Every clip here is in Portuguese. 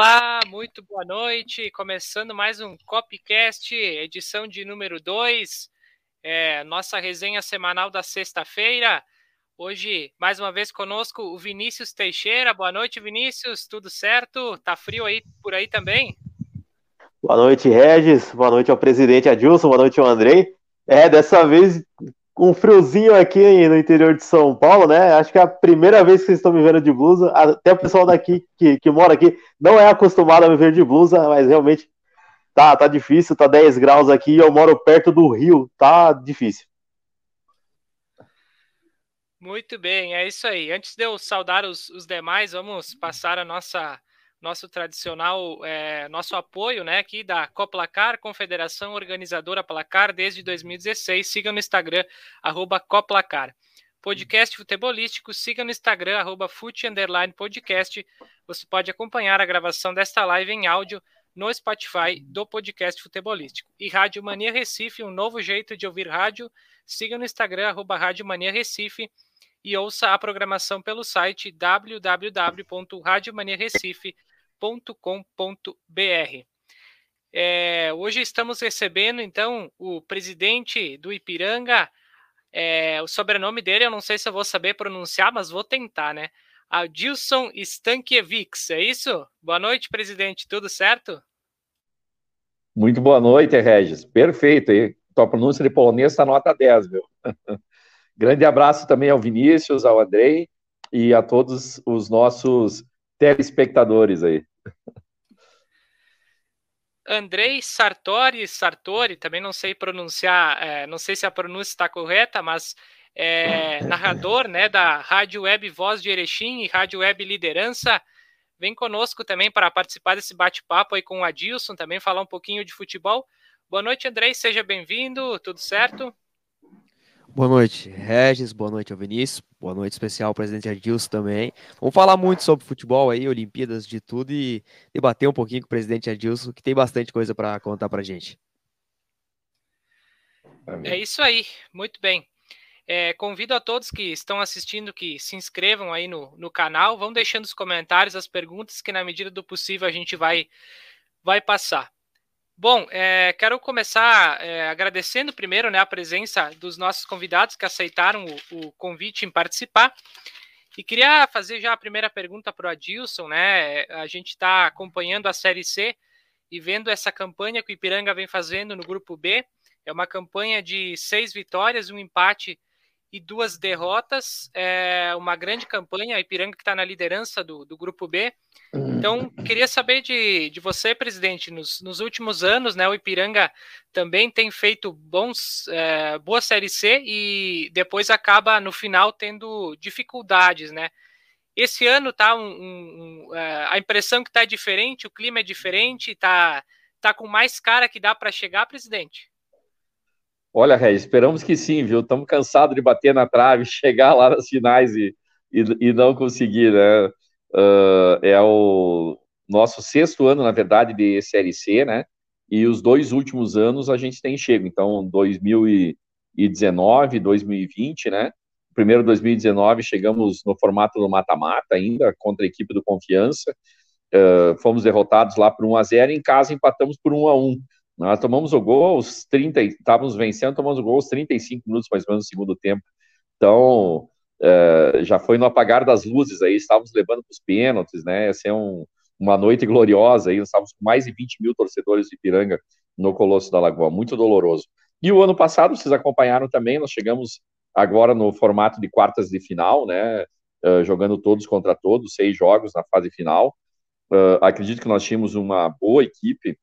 Olá, muito boa noite. Começando mais um Copcast, edição de número 2, é, nossa resenha semanal da sexta-feira. Hoje, mais uma vez conosco, o Vinícius Teixeira. Boa noite, Vinícius. Tudo certo? Tá frio aí por aí também? Boa noite, Regis. Boa noite ao presidente Adilson. Boa noite ao Andrei. É, dessa vez um friozinho aqui no interior de São Paulo, né? Acho que é a primeira vez que vocês estão me vendo de blusa. Até o pessoal daqui que, que mora aqui não é acostumado a me ver de blusa, mas realmente tá, tá difícil, tá 10 graus aqui. Eu moro perto do rio, tá difícil. Muito bem, é isso aí. Antes de eu saudar os, os demais, vamos passar a nossa nosso tradicional, é, nosso apoio, né, aqui da Coplacar, Confederação Organizadora Placar, desde 2016. Siga no Instagram, arroba Coplacar. Podcast futebolístico, siga no Instagram, arroba podcast. Você pode acompanhar a gravação desta live em áudio no Spotify do podcast futebolístico. E Rádio Mania Recife, um novo jeito de ouvir rádio. Siga no Instagram, arroba Rádio Mania Recife e ouça a programação pelo site www.radiomaniarecife.com www.ipiranga.com.br. É, hoje estamos recebendo, então, o presidente do Ipiranga. É, o sobrenome dele eu não sei se eu vou saber pronunciar, mas vou tentar, né? Adilson Stankiewicz, é isso? Boa noite, presidente, tudo certo? Muito boa noite, Regis. Perfeito, aí. Tua pronúncia de polonês está nota 10, meu. Grande abraço também ao Vinícius, ao Andrei e a todos os nossos telespectadores aí. Andrei Sartori, Sartori, também não sei pronunciar, é, não sei se a pronúncia está correta, mas é narrador né, da Rádio Web Voz de Erechim e Rádio Web Liderança. Vem conosco também para participar desse bate-papo aí com o Adilson, também falar um pouquinho de futebol. Boa noite, Andrei, seja bem-vindo, tudo certo? Boa noite, Regis. Boa noite ao Vinícius. Boa noite especial ao presidente Adilson também. Vamos falar muito sobre futebol aí, Olimpíadas de tudo e debater um pouquinho com o presidente Adilson, que tem bastante coisa para contar para gente. É isso aí, muito bem. É, convido a todos que estão assistindo que se inscrevam aí no, no canal, vão deixando os comentários, as perguntas que na medida do possível a gente vai, vai passar. Bom, é, quero começar é, agradecendo primeiro né, a presença dos nossos convidados que aceitaram o, o, convite em participar. E queria fazer já a primeira pergunta para o Adilson, né? A gente está acompanhando a Série C e vendo essa campanha que o Ipiranga vem fazendo no grupo B. É uma campanha de seis vitórias, um empate e duas derrotas. É uma grande campanha, a Ipiranga que está na liderança do, do grupo B. Então, queria saber de, de você, presidente, nos, nos últimos anos, né, o Ipiranga também tem feito bons, é, boa Série C e depois acaba no final tendo dificuldades, né? Esse ano tá um, um, um, é, a impressão que tá diferente, o clima é diferente, tá, tá com mais cara que dá para chegar, presidente. Olha, Regis, esperamos que sim, viu? Estamos cansados de bater na trave, chegar lá nas finais e, e, e não conseguir, né? Uh, é o nosso sexto ano, na verdade, de Série C, né? E os dois últimos anos a gente tem chego. Então, 2019, 2020, né? Primeiro, 2019, chegamos no formato do mata-mata ainda, contra a equipe do Confiança. Uh, fomos derrotados lá por 1 a 0 em casa empatamos por 1 a 1 nós tomamos o gol aos 30, estávamos vencendo, tomamos o gol aos 35 minutos mais ou menos no segundo tempo. Então, é, já foi no apagar das luzes aí, estávamos levando para os pênaltis, né? Essa é um, uma noite gloriosa aí, nós estávamos com mais de 20 mil torcedores de Piranga no Colosso da Lagoa, muito doloroso. E o ano passado, vocês acompanharam também, nós chegamos agora no formato de quartas de final, né? Uh, jogando todos contra todos, seis jogos na fase final. Uh, acredito que nós tínhamos uma boa equipe,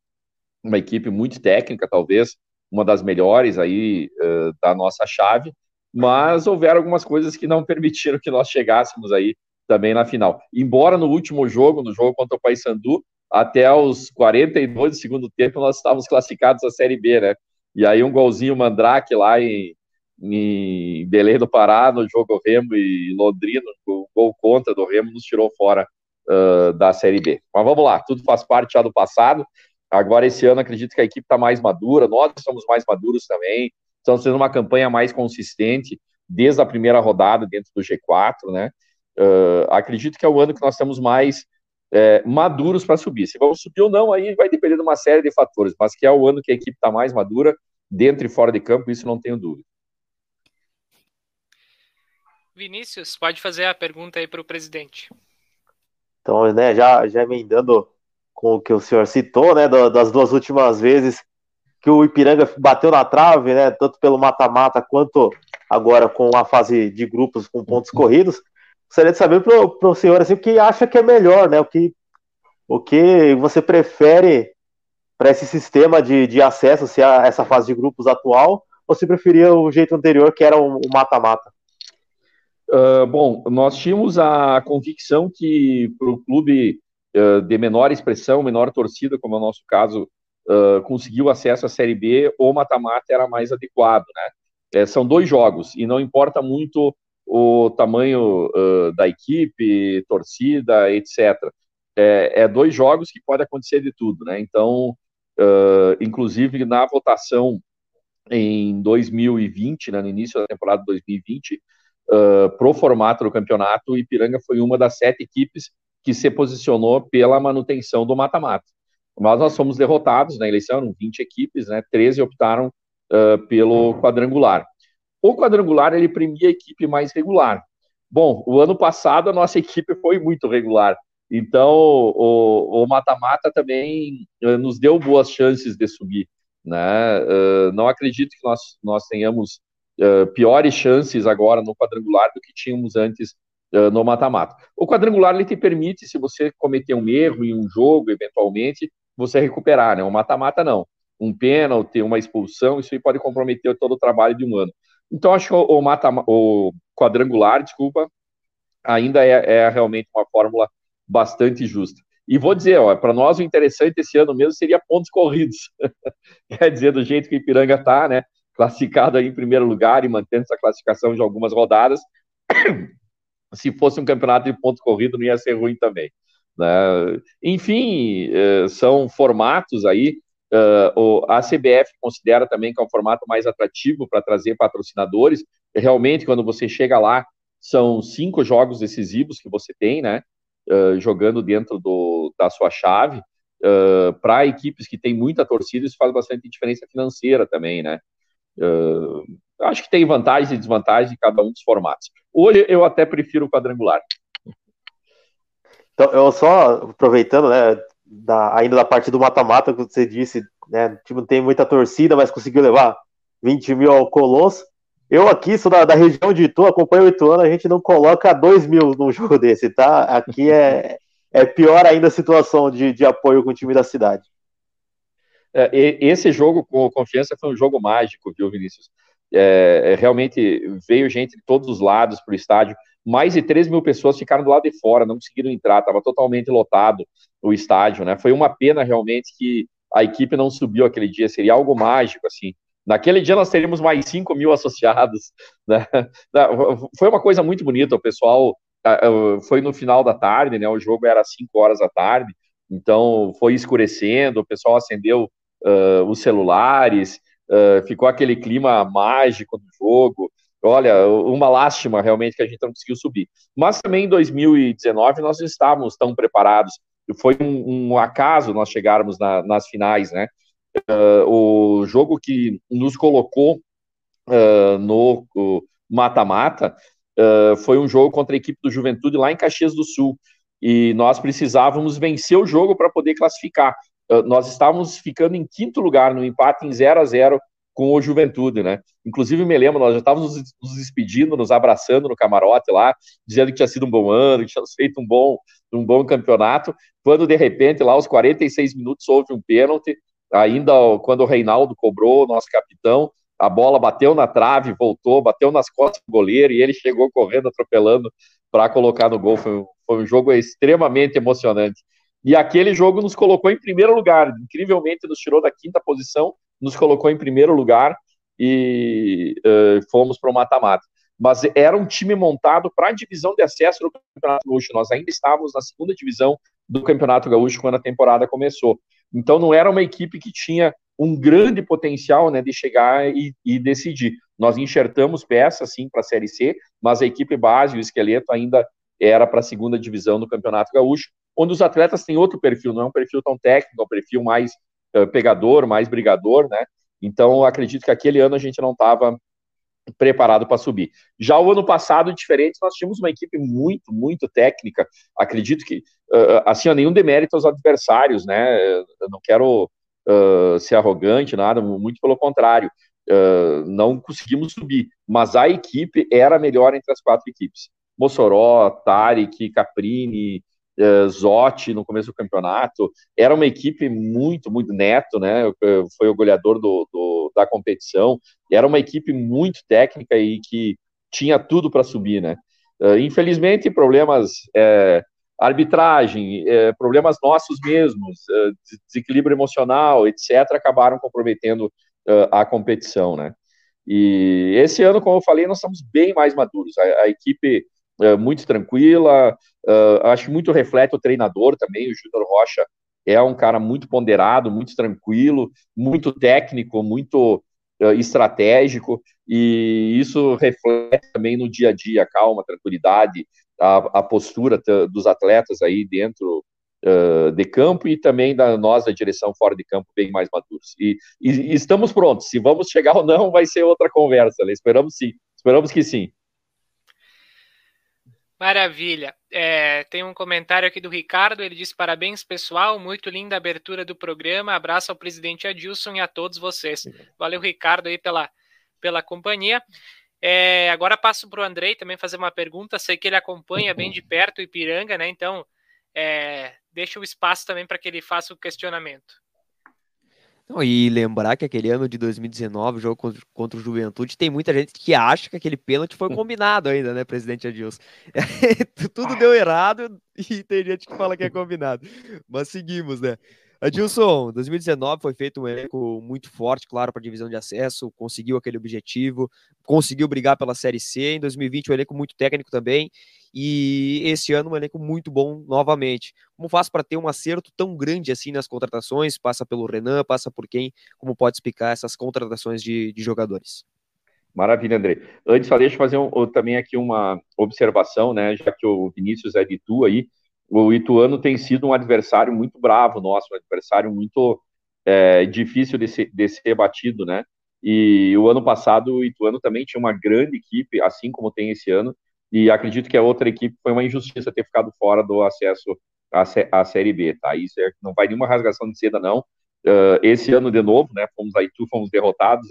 uma equipe muito técnica, talvez uma das melhores aí uh, da nossa chave, mas houveram algumas coisas que não permitiram que nós chegássemos aí também na final. Embora no último jogo, no jogo contra o Paysandu, até os 42 do segundo tempo nós estávamos classificados à Série B, né? E aí um golzinho Mandrake lá em, em Belém do Pará, no jogo Remo e Londrina, o gol contra do Remo nos tirou fora uh, da Série B. Mas vamos lá, tudo faz parte já do passado. Agora, esse ano, acredito que a equipe está mais madura, nós estamos mais maduros também, estamos fazendo uma campanha mais consistente desde a primeira rodada dentro do G4, né? Uh, acredito que é o ano que nós temos mais é, maduros para subir. Se vão subir ou não, aí vai depender de uma série de fatores, mas que é o ano que a equipe está mais madura, dentro e fora de campo, isso não tenho dúvida. Vinícius, pode fazer a pergunta aí para o presidente. Então, né, já, já emendando com o que o senhor citou, né, das duas últimas vezes que o Ipiranga bateu na trave, né, tanto pelo mata-mata quanto agora com a fase de grupos com pontos corridos. Gostaria de saber para o senhor assim, o que acha que é melhor, né, o que, o que você prefere para esse sistema de, de acesso, se é essa fase de grupos atual, ou se preferia o jeito anterior, que era o mata-mata? Uh, bom, nós tínhamos a convicção que para o clube uh, de menor expressão, menor torcida, como é o nosso caso, uh, conseguiu acesso à Série B, o mata-mata era mais adequado, né? É, são dois jogos, e não importa muito o tamanho da equipe, torcida, etc. É, é, dois jogos que pode acontecer de tudo, né? Então, inclusive na votação em 2020, né, no início da temporada 2020, uh, pro formato do campeonato, o Ipiranga foi uma das sete equipes que se posicionou pela manutenção do mata-mata. Mas nós fomos derrotados na eleição, eram 20 equipes, né, 13 optaram uh, pelo quadrangular. O quadrangular, ele premia a equipe mais regular. Bom, o ano passado a nossa equipe foi muito regular, então o mata-mata também nos deu boas chances de subir. Né? Uh, não acredito que nós, nós tenhamos piores chances agora no quadrangular do que tínhamos antes uh, no mata-mata. O quadrangular ele te permite, se você cometer um erro em um jogo, eventualmente, você recuperar, né? O mata-mata não. Um pênalti, uma expulsão, isso aí pode comprometer todo o trabalho de um ano. Então, acho o, mata, o quadrangular, desculpa, ainda é, é realmente uma fórmula bastante justa. E vou dizer, para nós o interessante esse ano mesmo seria pontos corridos. Quer dizer, do jeito que o Ipiranga está, né? classificado aí em primeiro lugar e mantendo essa classificação de algumas rodadas. Se fosse um campeonato de pontos corridos, não ia ser ruim também. Né? Enfim, eh, são formatos aí. Eh, a CBF considera também que é um formato mais atrativo para trazer patrocinadores. Realmente, quando você chega lá, são cinco jogos decisivos que você tem, né? Eh, jogando dentro do, da sua chave. para equipes que têm muita torcida, isso faz bastante diferença financeira também, né? Uh, acho que tem vantagens e desvantagens em cada um dos formatos. Hoje eu até prefiro o quadrangular. Então, eu só aproveitando, né, da, ainda da parte do mata-mata que você disse, né, o time não tem muita torcida, mas conseguiu levar 20 mil ao Colosso. Eu aqui sou da, da região de Itu, acompanho o Ituano, a gente não coloca 2 mil num jogo desse, tá? Aqui é, é pior ainda a situação de, de apoio com o time da cidade. É, esse jogo com confiança foi um jogo mágico, viu, Vinícius? É, é, realmente veio gente de todos os lados para o estádio. Mais de 3 mil pessoas ficaram do lado de fora, não conseguiram entrar, estava totalmente lotado o estádio, né? Foi uma pena realmente que a equipe não subiu aquele dia, seria algo mágico, assim. Naquele dia nós teríamos mais 5 mil associados, né? Foi uma coisa muito bonita, o pessoal foi no final da tarde, né? O jogo era 5 horas da tarde, então foi escurecendo, o pessoal acendeu uh, os celulares, uh, ficou aquele clima mágico do jogo. Olha, uma lástima realmente que a gente não conseguiu subir. Mas também em 2019 nós estávamos tão preparados. Foi um, um acaso nós chegarmos na, nas finais, né? Uh, o jogo que nos colocou no mata-mata foi um jogo contra a equipe do Juventude lá em Caxias do Sul e nós precisávamos vencer o jogo para poder classificar. Ah, nós estávamos ficando em quinto lugar no empate em 0 a 0 com o Juventude, né? Inclusive, me lembro, nós já estávamos nos despedindo, nos abraçando no camarote lá, dizendo que tinha sido um bom ano, que tínhamos feito um bom, um bom campeonato, quando de repente, lá aos 46 minutos, houve um pênalti, ainda quando o Reinaldo cobrou, nosso capitão, a bola bateu na trave, voltou, bateu nas costas do goleiro e ele chegou correndo, atropelando para colocar no gol. Foi, foi um jogo extremamente emocionante. E aquele jogo nos colocou em primeiro lugar, incrivelmente nos tirou da quinta posição, nos colocou em primeiro lugar e uh, fomos para o mata-mata. Mas era um time montado para a divisão de acesso do Campeonato Gaúcho. Nós ainda estávamos na segunda divisão do Campeonato Gaúcho quando a temporada começou. Então não era uma equipe que tinha um grande potencial né, de chegar e, e decidir. Nós enxertamos peças, sim, para a Série C, mas a equipe base, o esqueleto, ainda era para a segunda divisão do Campeonato Gaúcho onde os atletas têm outro perfil, não é um perfil tão técnico, é um perfil mais uh, pegador, mais brigador, né? Então, acredito que aquele ano a gente não estava preparado para subir. Já o ano passado, diferente, nós tínhamos uma equipe muito, muito técnica. Acredito que, uh, assim, nenhum demérito aos adversários, né? Eu não quero uh, ser arrogante, nada, muito pelo contrário. Uh, não conseguimos subir, mas a equipe era melhor entre as quatro equipes. Mossoró, Tarek, Caprini, Zotti no começo do campeonato. Era uma equipe muito, muito neto, né? Foi o goleador do, do da competição. Era uma equipe muito técnica e que tinha tudo para subir, né? Uh, infelizmente, problemas é, arbitragem, é, problemas nossos mesmos, é, desequilíbrio emocional, etc., acabaram comprometendo a competição, né? E esse ano, como eu falei, nós estamos bem mais maduros. A, a equipe uh, muito tranquila, uh, acho que muito reflete o treinador também. O Júnior Rocha é um cara muito ponderado, muito tranquilo, muito técnico, muito estratégico, e isso reflete também no dia a dia, a calma, a tranquilidade, a, a postura dos atletas aí dentro uh, de campo e também da nós da direção fora de campo bem mais maduros. E, e, e, estamos prontos. Se vamos chegar ou não, vai ser outra conversa. Né? Esperamos sim. Esperamos que sim. Maravilha. É, tem um comentário aqui do Ricardo. Ele diz: parabéns, pessoal. Muito linda a abertura do programa. Abraço ao presidente Adilson e a todos vocês. Valeu, Ricardo, aí pela, pela companhia. É, agora passo para o Andrei também fazer uma pergunta. Sei que ele acompanha bem de perto o Ipiranga, né? Então, é, deixa o espaço também para que ele faça o questionamento. Não, e lembrar que aquele ano de 2019, o jogo contra, contra, o Juventude, tem muita gente que acha que aquele pênalti foi combinado ainda, né, presidente Adilson? Tudo deu errado e tem gente que fala que é combinado. Mas seguimos, né? Adilson, 2019 foi feito um elenco muito forte, claro, para a divisão de acesso, conseguiu aquele objetivo, conseguiu brigar pela Série C. Em 2020, um elenco muito técnico também. E esse ano, um elenco muito bom novamente. Como faz para ter um acerto tão grande assim nas contratações? Passa pelo Renan, passa por quem? Como pode explicar essas contratações de, de jogadores? Maravilha, André. Antes, só deixa eu fazer um, também aqui uma observação, né? Já que o Vinícius é de Itu aí, o Ituano tem sido um adversário muito bravo nosso, um adversário muito é, difícil de ser, de ser batido, né? E o ano passado o Ituano também tinha uma grande equipe, assim como tem esse ano, e acredito que a outra equipe foi uma injustiça ter ficado fora do acesso à, à Série B, tá? Isso é, não vai nenhuma rasgação de seda, não. Uh, esse ano, de novo, né, fomos a Itu, fomos derrotados,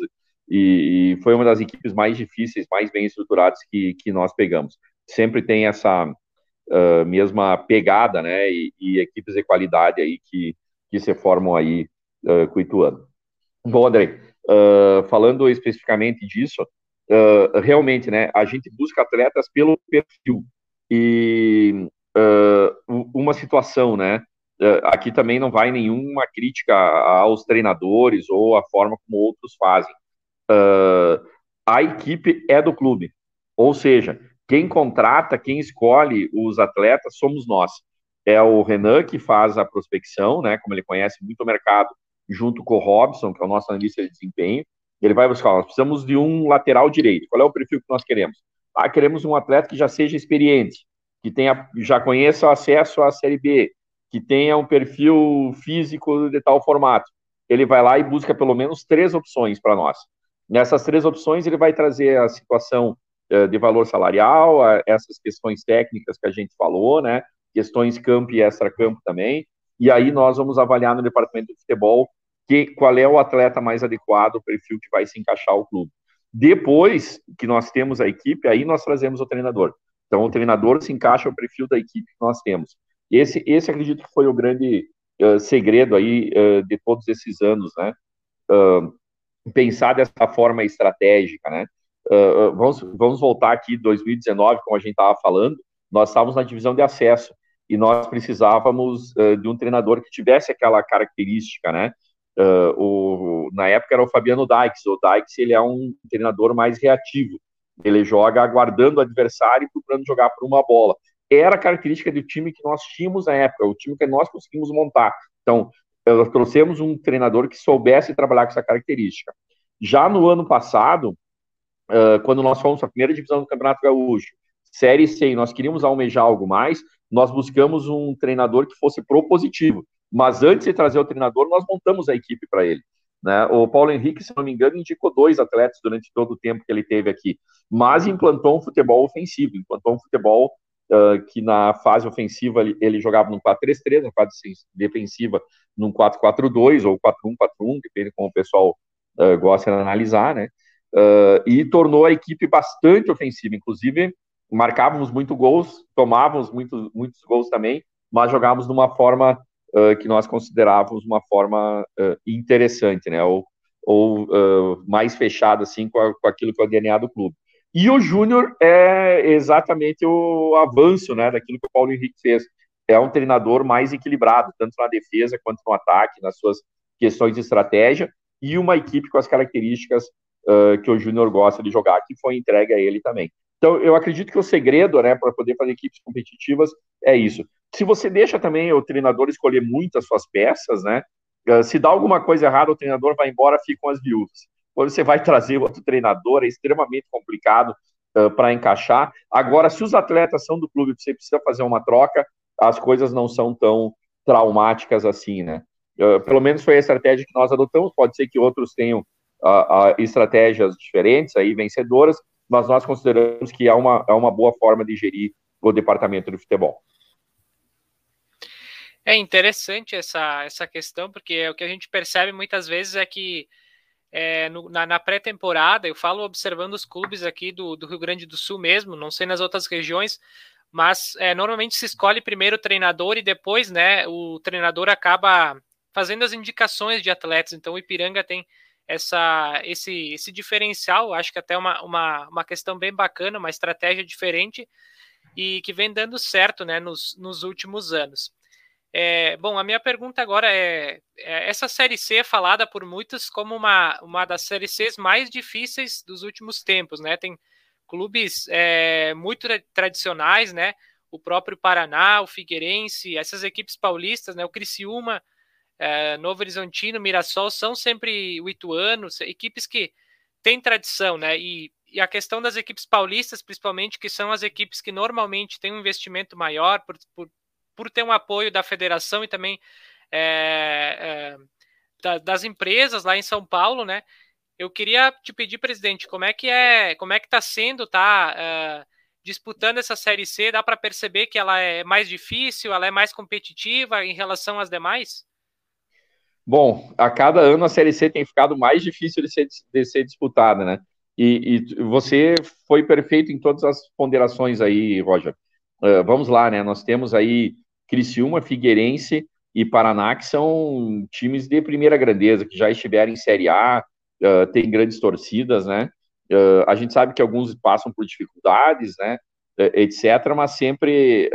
e, e, foi uma das equipes mais difíceis, mais bem estruturadas que, que nós pegamos. Sempre tem essa, uh, mesma pegada, né, e, e, equipes de qualidade aí que, que se formam aí uh, com o Ituano. Bom, André, uh, falando especificamente disso, uh, realmente, né, a gente busca atletas pelo perfil e uma situação, né, aqui também não vai nenhuma crítica aos treinadores ou a forma como outros fazem. a equipe é do clube, ou seja, quem contrata, quem escolhe os atletas somos nós. É o Renan que faz a prospecção, né? Como ele conhece muito o mercado, junto com o Robson, que é o nosso analista de desempenho. Ele vai buscar, nós precisamos de um lateral direito. Qual é o perfil que nós queremos? Ah, queremos um atleta que já seja experiente, que tenha, já conheça o acesso à Série B, que tenha um perfil físico de tal formato. Ele vai lá e busca pelo menos três opções para nós. Nessas três opções, ele vai trazer a situação eh, de valor salarial, essas questões técnicas que a gente falou, né? Questões campo e extra-campo também. E aí nós vamos avaliar no departamento de futebol que, qual é o atleta mais adequado, o perfil que vai se encaixar ao clube. Depois que nós temos a equipe, aí nós trazemos o treinador. Então, o treinador se encaixa ao perfil da equipe que nós temos. Esse, esse acredito que foi o grande uh, segredo aí uh, de todos esses anos, né? Uh, pensar dessa forma estratégica, né? Vamos, vamos voltar aqui 2019, como a gente estava falando, nós estávamos na divisão de acesso e nós precisávamos uh, de um treinador que tivesse aquela característica, né? Uh, o, na época era o Fabiano Dykes. O Dykes ele é um treinador mais reativo. Ele joga aguardando o adversário e procurando jogar por uma bola. Era a característica do time que nós tínhamos na época, o time que nós conseguimos montar. Então, nós trouxemos um treinador que soubesse trabalhar com essa característica. Já no ano passado, uh, quando nós fomos para a primeira divisão do Campeonato Gaúcho, Série C, nós queríamos almejar algo mais, nós buscamos um treinador que fosse propositivo. Mas antes de trazer o treinador, nós montamos a equipe para ele. Né? O Paulo Henrique, se não me engano, indicou dois atletas durante todo o tempo que ele teve aqui, mas implantou um futebol ofensivo, implantou um futebol uh, que na fase ofensiva ele, ele jogava num 4-3-3, na fase defensiva num 4-4-2 ou 4-1-4-1, depende como o pessoal uh, gosta de analisar, né? Uh, e tornou a equipe bastante ofensiva, inclusive marcávamos muito gols, tomávamos muito, muitos gols também, mas jogávamos de uma forma uh, que nós considerávamos uma forma uh, interessante, né? Ou, ou uh, mais fechada, assim, com, a, com aquilo que é o DNA do clube. E o Júnior é exatamente o avanço, né, daquilo que o Paulo Henrique fez. É um treinador mais equilibrado, tanto na defesa quanto no ataque, nas suas questões de estratégia, e uma equipe com as características que o Júnior gosta de jogar, que foi entregue a ele também. Então, eu acredito que o segredo, né, para poder fazer equipes competitivas é isso. Se você deixa também o treinador escolher muitas suas peças, né, uh, se dá alguma coisa errada, o treinador vai embora, ficam as viúvas. Quando você vai trazer outro treinador, é extremamente complicado uh, para encaixar. Agora, se os atletas são do clube, você precisa fazer uma troca, as coisas não são tão traumáticas assim, né? Uh, pelo menos foi a estratégia que nós adotamos. Pode ser que outros tenham uh, estratégias diferentes, aí vencedoras, mas nós consideramos que é uma, é uma boa forma de gerir o departamento de futebol. É interessante essa, essa questão, porque o que a gente percebe muitas vezes é que é, no, na, na pré-temporada, eu falo observando os clubes aqui do, do, Rio Grande do Sul mesmo, não sei nas outras regiões, mas é, normalmente se escolhe primeiro o treinador e depois né, o treinador acaba fazendo as indicações de atletas. Então o Ipiranga tem essa, esse, esse diferencial, acho que até uma, uma, uma questão bem bacana, uma estratégia diferente e que vem dando certo né, nos, nos últimos anos. É, bom, a minha pergunta agora é, é, essa série C é falada por muitos como uma, uma das séries Cs mais difíceis dos últimos tempos, né? Tem clubes é, muito tradicionais, né? O próprio Paraná, o Figueirense, essas equipes paulistas, né? O Criciúma, é, Novo Horizontino, Mirassol são sempre o Ituano, equipes que têm tradição, né? E, e, a questão das equipes paulistas, principalmente, que são as equipes que normalmente têm um investimento maior por, por, por ter um apoio da federação e também é, da, das empresas lá em São Paulo, né? Eu queria te pedir, presidente, como é que é, como é que está sendo, tá? É, disputando essa série C, dá para perceber que ela é mais difícil, ela é mais competitiva em relação às demais? Bom, a cada ano a Série C tem ficado mais difícil de ser, de ser disputada, né? E, e, você foi perfeito em todas as ponderações aí, Roger. Uh, vamos lá, né? Nós temos aí Criciúma, Figueirense e Paraná, que são times de primeira grandeza, que já estiveram em Série A, uh, tem grandes torcidas, né? Uh, a gente sabe que alguns passam por dificuldades, né? etc., mas sempre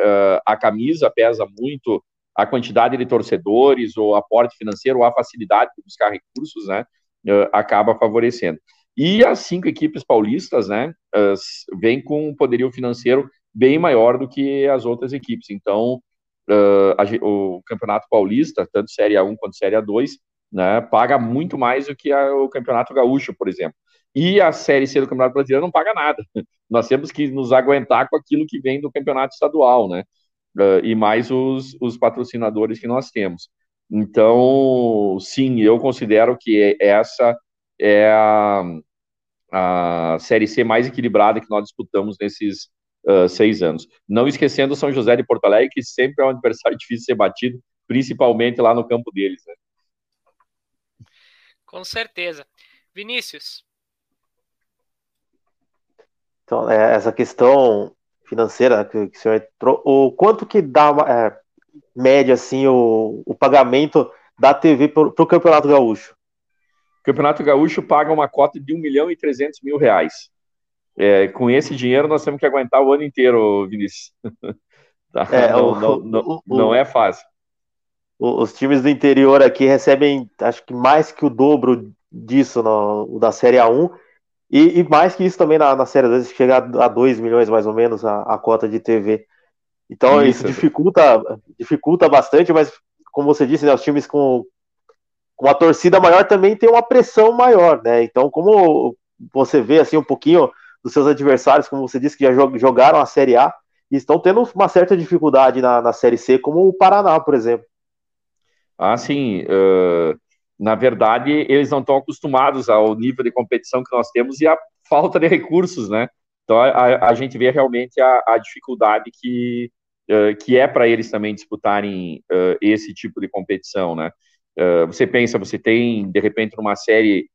a camisa pesa muito a quantidade de torcedores, ou aporte financeiro, ou a facilidade de buscar recursos, né, uh, acaba favorecendo. E as cinco equipes paulistas, né, uh, vêm com um poderio financeiro bem maior do que as outras equipes. Então, uh, a, o Campeonato Paulista, tanto Série A1 quanto Série A2, né, paga muito mais do que a, o Campeonato Gaúcho, por exemplo. E a Série C do Campeonato Brasileiro não paga nada. Nós temos que nos aguentar com aquilo que vem do Campeonato Estadual, né? uh, e mais os, os patrocinadores que nós temos. Então, sim, eu considero que essa é a, a Série C mais equilibrada que nós disputamos nesses uh, seis anos. Não esquecendo São José de Porto Alegre, que sempre é um adversário difícil de ser batido, principalmente lá no campo deles. Né? Com certeza. Vinícius. Então, é, essa questão financeira que, que o senhor entrou, o quanto que dá é, média assim o, o pagamento da TV para o Campeonato Gaúcho? O Campeonato Gaúcho paga uma cota de 1 milhão e 300 mil reais. É, com esse dinheiro nós temos que aguentar o ano inteiro, Vinícius. tá? é, não, o, não, não, o, não, é fácil. Os times do interior aqui recebem, acho que mais que o dobro disso no, da Série A1 e, e, mais que isso também na, na série, às vezes chega a 2 milhões mais ou menos a, a cota de TV. Então isso, isso dificulta, dificulta bastante, mas como você disse, né, os times com, com a torcida maior também tem uma pressão maior, né? Então, como você vê assim um pouquinho dos seus adversários, como você disse que já jogaram a Série A, e estão tendo uma certa dificuldade na, na Série C, como o Paraná, por exemplo. Ah, sim. Uh, na verdade, eles não estão acostumados ao nível de competição que nós temos e a falta de recursos, né? Então, a, a gente vê realmente a, a dificuldade que, uh, que é para eles também disputarem uh, esse tipo de competição, né? você pensa, você tem, de repente, numa série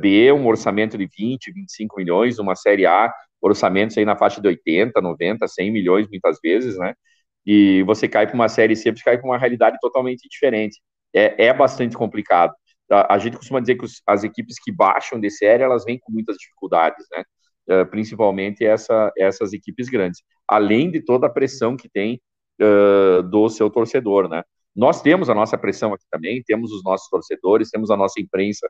B, um orçamento de 20, 25 milhões, uma série A, orçamentos aí na faixa de 80, 90, 100 milhões muitas vezes, né? E você cai para uma série C, você cai para uma realidade totalmente diferente. É, é bastante complicado. A, a, gente costuma dizer que os, as equipes que baixam de série, elas vêm com muitas dificuldades, né? Uh, principalmente essa, essas equipes grandes. Além de toda a pressão que tem uh, do seu torcedor, né? Nós temos a nossa pressão aqui também, temos os nossos torcedores, temos a nossa imprensa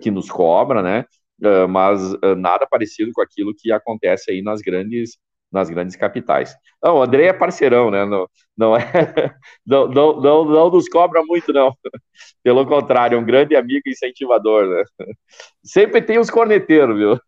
que nos cobra, né? uh, mas uh, nada parecido com aquilo que acontece aí nas grandes nas grandes capitais. Não, o André é parceirão, né? Não, não é, não, não, não, não nos cobra muito, não. Pelo contrário, é um grande amigo incentivador, né? Sempre tem os corneteiros, viu?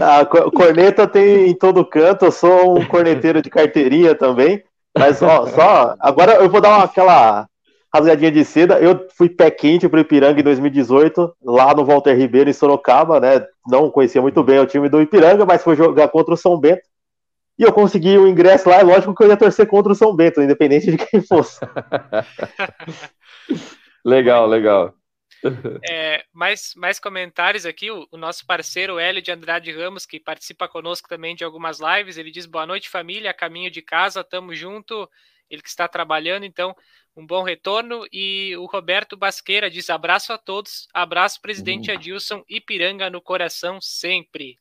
Ah, corneta tem em todo canto. Eu sou um corneteiro de carteirinha também. Mas ó, só agora eu vou dar uma, aquela rasgadinha de seda. Eu fui pé quente pro Ipiranga em 2018, lá no Walter Ribeiro, em Sorocaba, né? Não conhecia muito bem o time do Ipiranga, mas foi jogar contra o São Bento. E eu consegui o ingresso lá, é lógico que eu ia torcer contra o São Bento, independente de quem fosse. legal, legal. É, mais, mais comentários aqui. O, o, nosso parceiro Hélio de Andrade Ramos, que participa conosco também de algumas lives, ele diz: Boa noite, família, caminho de casa, tamo junto. Ele que está trabalhando, então um bom retorno. E o Roberto Basqueira diz: abraço a todos, abraço, presidente uhum. Adilson, Ipiranga no coração sempre.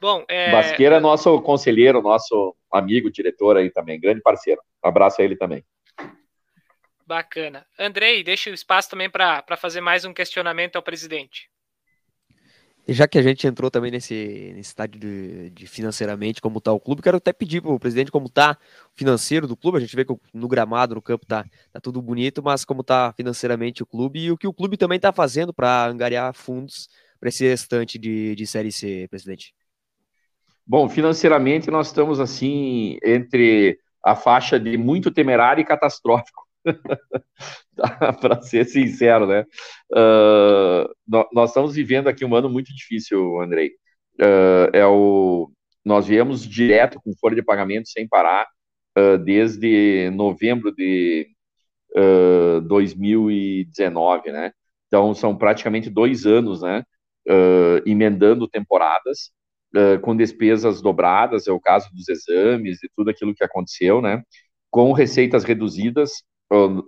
Bom, é... Basqueira é nosso conselheiro, nosso amigo, diretor aí também, grande parceiro. Abraço a ele também. Bacana. Andrei, deixa o espaço também para fazer mais um questionamento ao presidente. Já que a gente entrou também nesse, nesse estádio de, de financeiramente, como está o clube, quero até pedir para o presidente como está o financeiro do clube. A gente vê que no gramado, no campo, tá, tá tudo bonito, mas como está financeiramente o clube e o que o clube também está fazendo para angariar fundos para esse restante de, de Série C, presidente. Bom, financeiramente nós estamos assim entre a faixa de muito temerário e catastrófico. para ser sincero, né? Uh, nós estamos vivendo aqui um ano muito difícil, Andrei. Uh, é o, nós viemos direto com folha de pagamento sem parar uh, desde novembro de 2019, né? Então são praticamente dois anos, né? emendando temporadas. com despesas dobradas, é o caso dos exames e tudo aquilo que aconteceu, né? Com receitas reduzidas,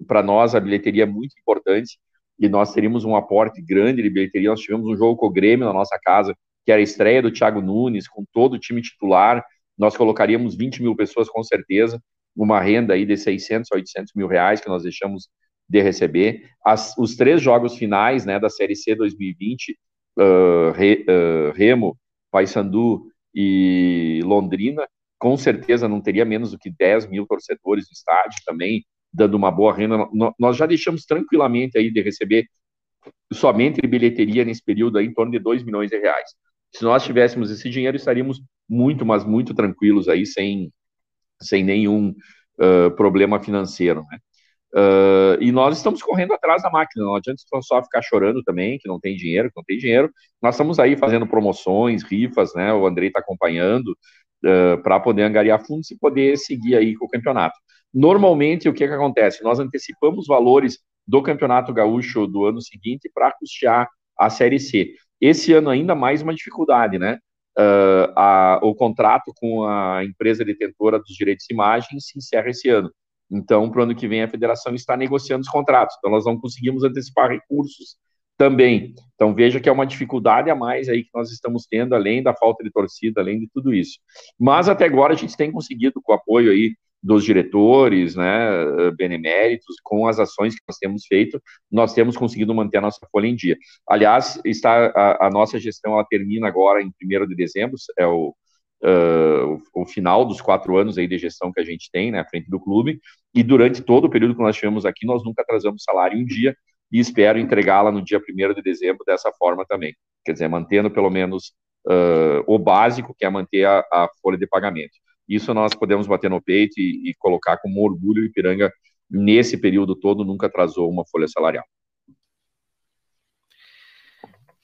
para nós a bilheteria é muito importante e nós teríamos um aporte grande de bilheteria. Nós tivemos um jogo com o Grêmio na nossa casa, que era a estreia do Thiago Nunes, com todo o time titular. Nós colocaríamos 20 mil pessoas com certeza, uma renda aí de 600 a 800 mil reais que nós deixamos de receber. As, os três jogos finais né, da Série C 2020, uh, Re, uh, Remo, Paysandu e Londrina, com certeza não teria menos do que 10 mil torcedores no estádio também dando uma boa renda. Nós já deixamos tranquilamente aí de receber somente bilheteria nesse período aí em torno de 2 milhões de reais. Se nós tivéssemos esse dinheiro, estaríamos muito, mas muito tranquilos aí, sem, sem nenhum uh, problema financeiro, né? Uh, e nós estamos correndo atrás da máquina, não adianta só ficar chorando também, que não tem dinheiro, que não tem dinheiro. Nós estamos aí fazendo promoções, rifas, né? O Andrei está acompanhando uh, para poder angariar fundos e poder seguir aí com o campeonato. Normalmente, o que, que acontece? Nós antecipamos valores do Campeonato Gaúcho do ano seguinte para custear a Série C. Esse ano, ainda mais uma dificuldade, né? Uh, a, o contrato com a empresa detentora dos direitos de imagem se encerra esse ano. Então, para o ano que vem, a federação está negociando os contratos. Então, nós não conseguimos antecipar recursos também. Então, veja que é uma dificuldade a mais aí que nós estamos tendo, além da falta de torcida, além de tudo isso. Mas, até agora, a gente tem conseguido, com o apoio aí dos diretores, né, beneméritos, com as ações que nós temos feito, nós temos conseguido manter a nossa folha em dia. Aliás, está a, a nossa gestão ela termina agora em 1 de dezembro, é o, uh, o, final dos quatro anos aí de gestão que a gente tem, né, à frente do clube, e durante todo o período que nós tivemos aqui, nós nunca atrasamos salário em dia, e espero entregá-la no dia 1 de dezembro dessa forma também, quer dizer, mantendo pelo menos uh, o básico, que é manter a, a, folha de pagamento. Isso nós podemos bater no peito e, e colocar como orgulho o Ipiranga, nesse período todo, nunca atrasou uma folha salarial.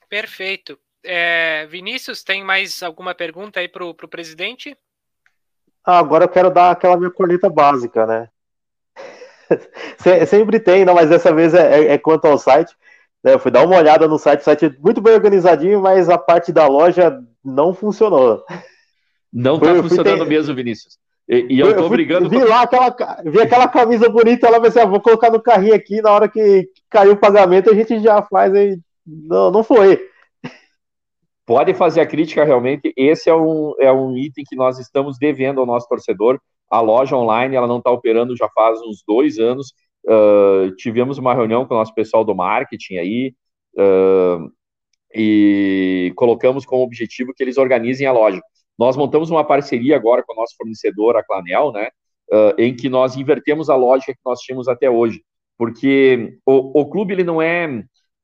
Perfeito. É, Vinícius, tem mais alguma pergunta aí para o presidente? Ah, agora eu quero dar aquela minha corneta básica, né? Sempre tem, não, mas dessa vez é, é, é quanto ao site. Né? Eu fui dar uma olhada no site, o site é muito bem organizadinho, mas a parte da loja não funcionou. Não está funcionando ter... mesmo, Vinícius. E, e eu, eu tô fui, brigando. Vi lá aquela, vi aquela camisa bonita lá, pensei, ah, vou colocar no carrinho aqui, na hora que caiu o pagamento, a gente já faz aí. Não, não foi. Pode fazer a crítica realmente. Esse é um, é um item que nós estamos devendo ao nosso torcedor. A loja online ela não está operando já faz uns dois anos. Uh, tivemos uma reunião com o nosso pessoal do marketing aí uh, e colocamos como objetivo que eles organizem a loja. Nós montamos uma parceria agora com o nosso fornecedor, a Clanel, né, uh, em que nós invertemos a lógica que nós tínhamos até hoje, porque o, o clube ele não é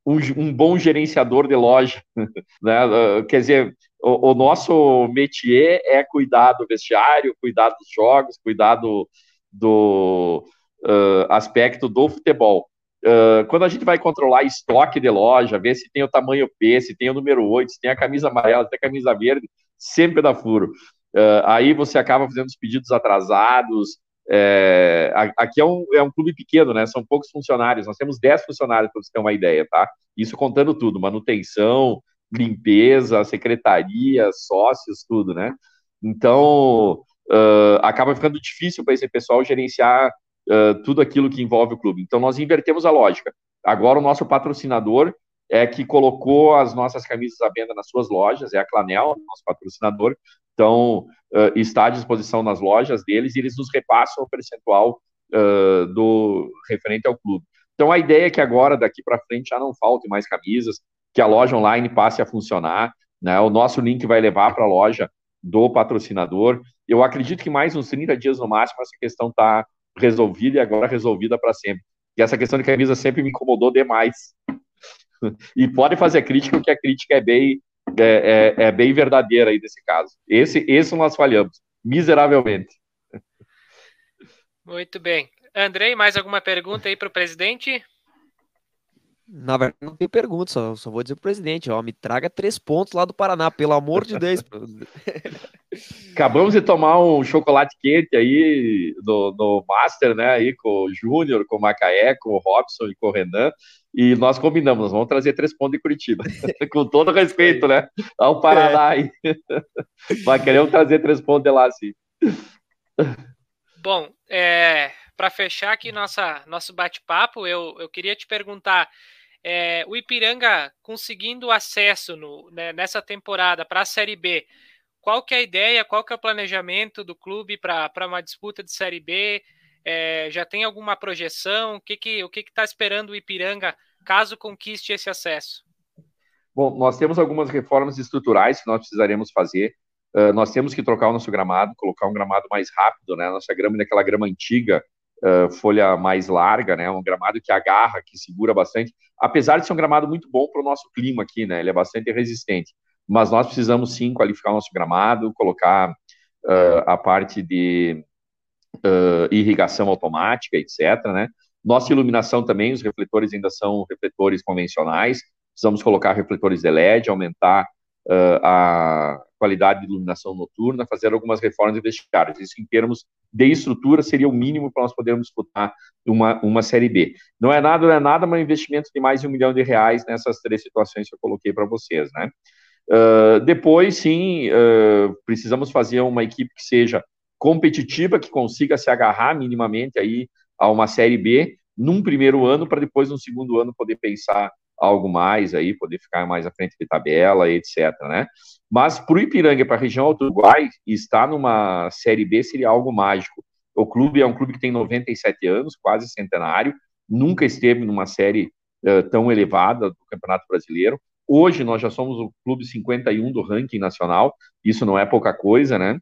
um, um bom gerenciador de loja, né? quer dizer, o, o, nosso métier é cuidar do vestiário, cuidar dos jogos, cuidar do, do uh, aspecto do futebol. Uh, quando a gente vai controlar estoque de loja, ver se tem o tamanho P, se tem o número 8, se tem a camisa amarela, se tem a camisa verde, sempre dá furo. Uh, aí você acaba fazendo os pedidos atrasados. É, aqui é um, é um clube pequeno, né? São poucos funcionários. Nós temos 10 funcionários, para você ter uma ideia, tá? Isso contando tudo: manutenção, limpeza, secretaria, sócios, tudo, né? Então, uh, acaba ficando difícil para esse pessoal gerenciar uh, tudo aquilo que envolve o clube. Então, nós invertemos a lógica. Agora, o nosso patrocinador é que colocou as nossas camisas à venda nas suas lojas, é a Clanel, nosso patrocinador. Então, uh, está à disposição nas lojas deles e eles nos repassam o percentual uh, do referente ao clube. Então, a ideia é que agora, daqui para frente, já não falte mais camisas, que a loja online passe a funcionar. Né? O nosso link vai levar para a loja do patrocinador. Eu acredito que mais uns 30 dias no máximo essa questão está resolvida e agora resolvida para sempre. E essa questão de camisa sempre me incomodou demais. E pode fazer crítica, porque a crítica é bem, é, é, é bem verdadeira aí nesse caso. Esse, esse nós falhamos, miseravelmente. Muito bem. Andrei, mais alguma pergunta aí para o presidente? Na verdade, não tem pergunta, só, só vou dizer pro presidente, ó, me traga três pontos lá do Paraná, pelo amor de Deus. Acabamos de tomar um chocolate quente aí no, no Master, né, aí com o Júnior, com o Macaé, com o Robson e com o Renan, e nós combinamos, nós vamos trazer três pontos de Curitiba, com todo respeito, né, ao Paraná aí. Mas queremos trazer três pontos de lá, sim. Bom, é, para fechar aqui nossa, nosso bate-papo, eu, eu queria te perguntar: é, o Ipiranga conseguindo acesso no, né, nessa temporada para a Série B, qual que é a ideia, qual que é o planejamento do clube para uma disputa de Série B? É, já tem alguma projeção? O que que o que está esperando o Ipiranga caso conquiste esse acesso? Bom, nós temos algumas reformas estruturais que nós precisaremos fazer. Uh, nós temos que trocar o nosso gramado, colocar um gramado mais rápido, né? Nossa grama é aquela grama antiga, folha mais larga, né? Um gramado que agarra, que segura bastante. Apesar de ser um gramado muito bom para o nosso clima aqui, né? Ele é bastante resistente. Mas nós precisamos sim qualificar o nosso gramado, colocar uh, a parte de uh, irrigação automática, etc. Né? Nossa iluminação também, os refletores ainda são refletores convencionais. Precisamos colocar refletores de LED, aumentar a qualidade de iluminação noturna, fazer algumas reformas vestiárias. Isso, em termos de estrutura, seria o mínimo para nós podermos disputar uma, uma Série B. Não é nada, não é nada, mas um investimento de mais de um milhão de reais nessas três situações que eu coloquei para vocês, né? Uh, depois, sim, uh, precisamos fazer uma equipe que seja competitiva, que consiga se agarrar minimamente aí a uma Série B num primeiro ano, para depois, no segundo ano, poder pensar algo mais aí, poder ficar mais à frente de tabela, etc, né? Mas para o Ipiranga, para a região Alto Uruguai, estar numa Série B seria algo mágico. O clube é um clube que tem 97 anos, quase centenário, nunca esteve numa série uh, tão elevada do Campeonato Brasileiro. Hoje nós já somos o clube 51 do ranking nacional, isso não é pouca coisa, né?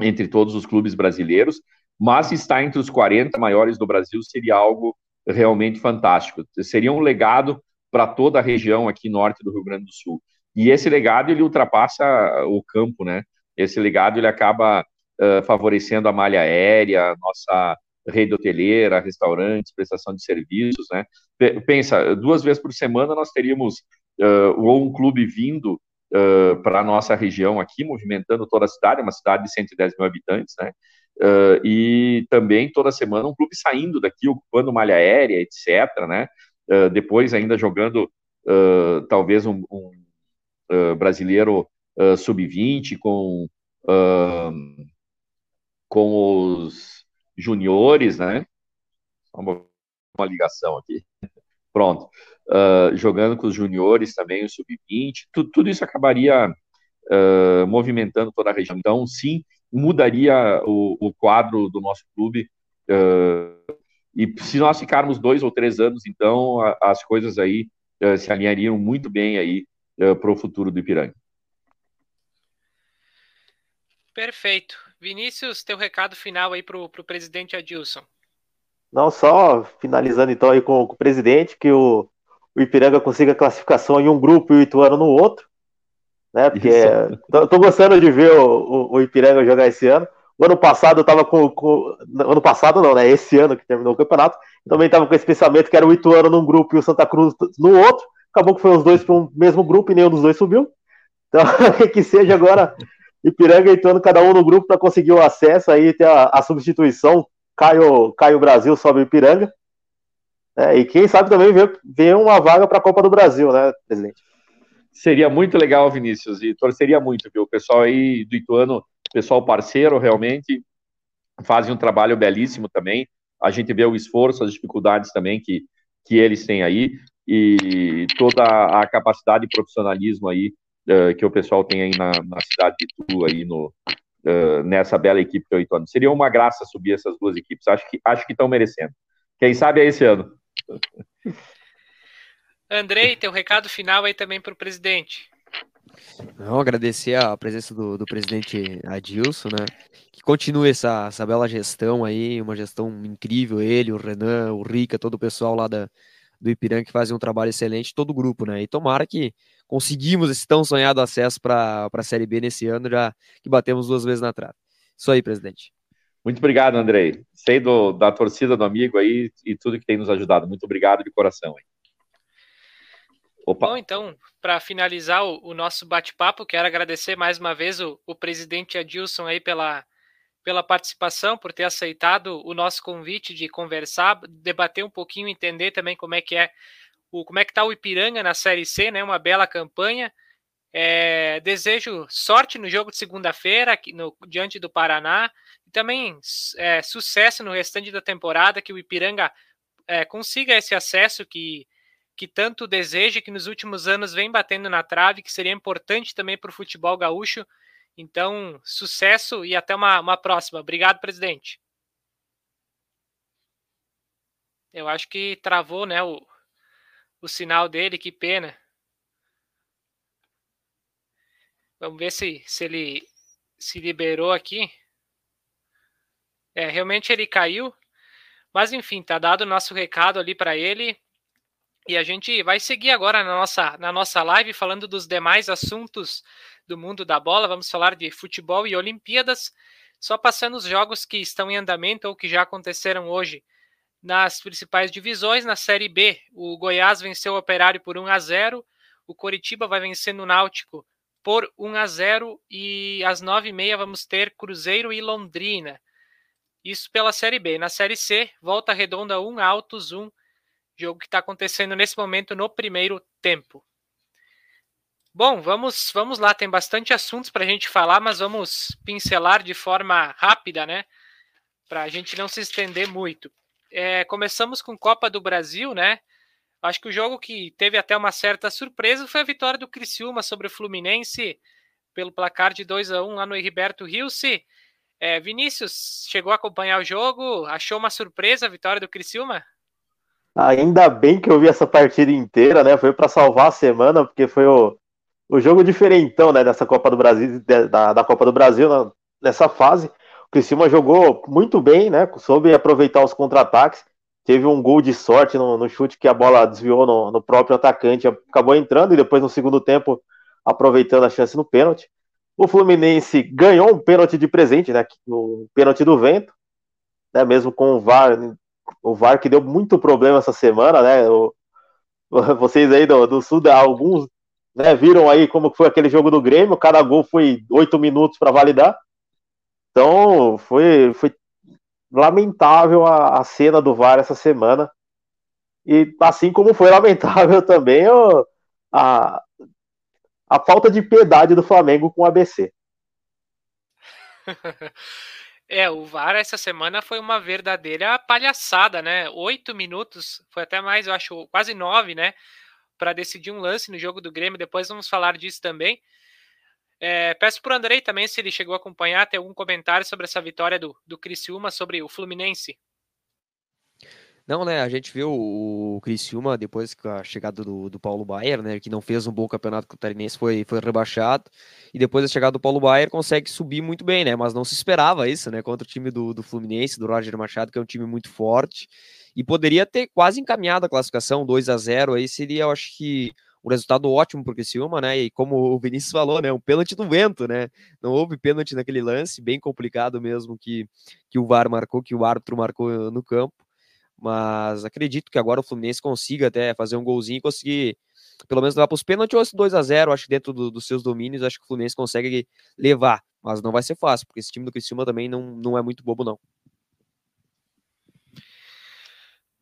Entre todos os clubes brasileiros, mas estar entre os 40 maiores do Brasil seria algo realmente fantástico. Seria um legado para toda a região aqui norte do Rio Grande do Sul. E esse legado ele ultrapassa o campo, né? Esse legado ele acaba uh, favorecendo a malha aérea, nossa rede hoteleira, restaurantes, prestação de serviços, né? Pensa, duas vezes por semana nós teríamos uh, ou um clube vindo uh, para a nossa região aqui, movimentando toda a cidade, uma cidade de 110 mil habitantes, né? Uh, e também toda semana um clube saindo daqui, ocupando malha aérea, etc., né? Depois ainda jogando talvez um, um brasileiro sub-20 com com os juniores, né? Uma, uma ligação aqui. Pronto. Uh, jogando com os juniores também, o sub-20, tudo, tudo, isso acabaria uh, movimentando toda a região. Então, sim, mudaria o, o quadro do nosso clube. Uh, e se nós ficarmos dois ou três anos, então, a, as coisas aí se alinhariam muito bem aí para o futuro do Ipiranga. Perfeito. Vinícius, teu recado final aí para o presidente Adilson. Não, só finalizando então aí com, com o presidente, que o, o Ipiranga consiga classificação em um grupo e o Ituano no outro, né? Porque tô, tô, gostando de ver o, o, o, Ipiranga jogar esse ano. O ano passado eu tava com, com, Ano passado não, né? Esse ano que terminou o campeonato, também tava com esse pensamento que era o Ituano num grupo e o Santa Cruz no outro. Acabou que foi os dois para um mesmo grupo e nenhum dos dois subiu. Então, que seja agora Ipiranga entrando cada um no grupo para conseguir o acesso aí, ter a, a substituição. Caio, Caio Brasil sobe o Ipiranga. É, e quem sabe também ver, ver uma vaga para a Copa do Brasil, né, presidente? Seria muito legal, Vinícius, e torceria muito, viu? O pessoal aí do Ituano, pessoal parceiro, realmente, fazem um trabalho belíssimo também. A gente vê o esforço, as dificuldades também que, que eles têm aí, e toda a capacidade e profissionalismo aí uh, que o pessoal tem aí na, na cidade de Tu, aí no, uh, nessa bela equipe que o Ituano. Seria uma graça subir essas duas equipes. Acho que acho que estão merecendo. Quem sabe é esse ano. Andrei, teu recado final aí também para o presidente. Não, agradecer a presença do, do, presidente Adilson, né? Que continue essa, essa bela gestão aí, uma gestão incrível, ele, o Renan, o Rica, todo o pessoal lá da, do Ipiranga que fazem um trabalho excelente, todo o grupo, né? E tomara que conseguimos esse tão sonhado acesso para a Série B nesse ano, já que batemos duas vezes na trave. Isso aí, presidente. Muito obrigado, Andrei. Sei do, da torcida do amigo aí e tudo que tem nos ajudado. Muito obrigado de coração. Aí. Opa. Bom, então, para finalizar o, o nosso bate-papo, quero agradecer mais uma vez o, o presidente Adilson aí pela, pela participação, por ter aceitado o nosso convite de conversar, debater um pouquinho, entender também como é que é o, como é que está o Ipiranga na Série C, né? Uma bela campanha. É, desejo sorte no jogo de segunda-feira diante do Paraná e também é, sucesso no restante da temporada, que o Ipiranga é, consiga esse acesso que, que tanto deseja, que nos últimos anos vem batendo na trave, que seria importante também para o futebol gaúcho. Então, sucesso e até uma, uma próxima. Obrigado, presidente. Eu acho que travou né, o, o sinal dele, que pena. Vamos ver se, se ele se liberou aqui. É, realmente ele caiu. Mas enfim, tá dado o nosso recado ali para ele. E a gente vai seguir agora na nossa, na nossa live falando dos demais assuntos do mundo da bola. Vamos falar de futebol e Olimpíadas. Só passando os jogos que estão em andamento ou que já aconteceram hoje nas principais divisões. Na Série B, o Goiás venceu o Operário por 1 a 0. O Coritiba vai vencendo o Náutico por 1 a 0 e às 9h30 vamos ter Cruzeiro e Londrina. Isso pela Série B. Na Série C, Volta Redonda 1, Altos 1, jogo que está acontecendo nesse momento no primeiro tempo. Bom, vamos, vamos lá, tem bastante assuntos para a gente falar, mas vamos pincelar de forma rápida, né? Para a gente não se estender muito. É, começamos com Copa do Brasil, né? Acho que o jogo que teve até uma certa surpresa foi a vitória do Criciúma sobre o Fluminense pelo placar de 2 a 1 lá no Heriberto Rilse. É, Vinícius, chegou a acompanhar o jogo? Achou uma surpresa a vitória do Criciúma? Ainda bem que eu vi essa partida inteira, né? Foi para salvar a semana, porque foi o, o jogo diferentão, né? Dessa Copa do Brasil, da, da Copa do Brasil, nessa fase. O Criciúma jogou muito bem, né? Soube aproveitar os contra-ataques teve um gol de sorte no, no chute que a bola desviou no, no, próprio atacante, acabou entrando e depois no segundo tempo aproveitando a chance no pênalti. O Fluminense ganhou um pênalti de presente, né? O pênalti do vento, né? Mesmo com o VAR, o VAR que deu muito problema essa semana, né? O, vocês aí do, do Sul, alguns né, viram aí como foi aquele jogo do Grêmio, cada gol foi oito minutos para validar. Então foi, foi lamentável a, a, cena do VAR essa semana. E assim como foi lamentável também o, a, a falta de piedade do Flamengo com o ABC. É, o VAR essa semana foi uma verdadeira palhaçada, né? Oito minutos, foi até mais, eu acho, quase nove, né? Para decidir um lance no jogo do Grêmio. Depois vamos falar disso também. É, peço para o Andrei também, se ele chegou a acompanhar, ter algum comentário sobre essa vitória do, do Criciúma sobre o Fluminense. Não, né? A gente viu o Criciúma depois que a chegada do, do Paulo Baier, né? Que não fez um bom campeonato catarinense, foi, foi rebaixado. E depois da chegada do Paulo Baier, consegue subir muito bem, né? Mas não se esperava isso, né? Contra o time do, do Fluminense, do Roger Machado, que é um time muito forte. E poderia ter quase encaminhado a classificação, 2 a 0 Aí seria, eu acho que, um resultado ótimo para o Criciúma, né? E como o Vinícius falou, né? Um pênalti do vento, né? Não houve pênalti naquele lance, bem complicado mesmo que, que o VAR marcou, que o árbitro marcou no campo mas acredito que agora o Fluminense consiga até fazer um golzinho e conseguir pelo menos levar para os pênaltis ou esse 2 a 0 acho que dentro do, dos seus domínios, acho que o Fluminense consegue levar, mas não vai ser fácil, porque esse time do Criciúma também não, não é muito bobo, não.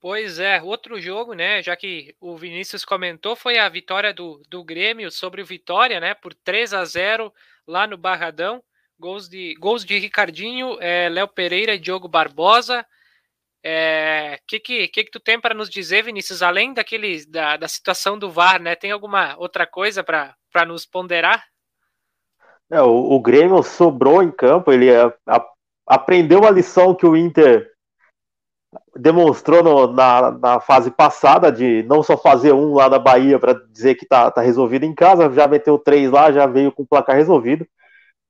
Pois é, outro jogo, né? Já que o Vinícius comentou, foi a vitória do, do Grêmio sobre o Vitória, né? Por 3 a 0 lá no Barradão. Gols de, gols de Ricardinho, é, Léo Pereira e Diogo Barbosa. É, que, que, que, que tu tem para nos dizer, Vinícius, além daquele da, da situação do VAR, né? Tem alguma outra coisa para nos ponderar? É, o, o, Grêmio sobrou em campo, ele a, a, aprendeu a lição que o Inter demonstrou no, na, na fase passada de não só fazer um lá na Bahia para dizer que tá, tá resolvido em casa, já meteu três lá, já veio com o placar resolvido,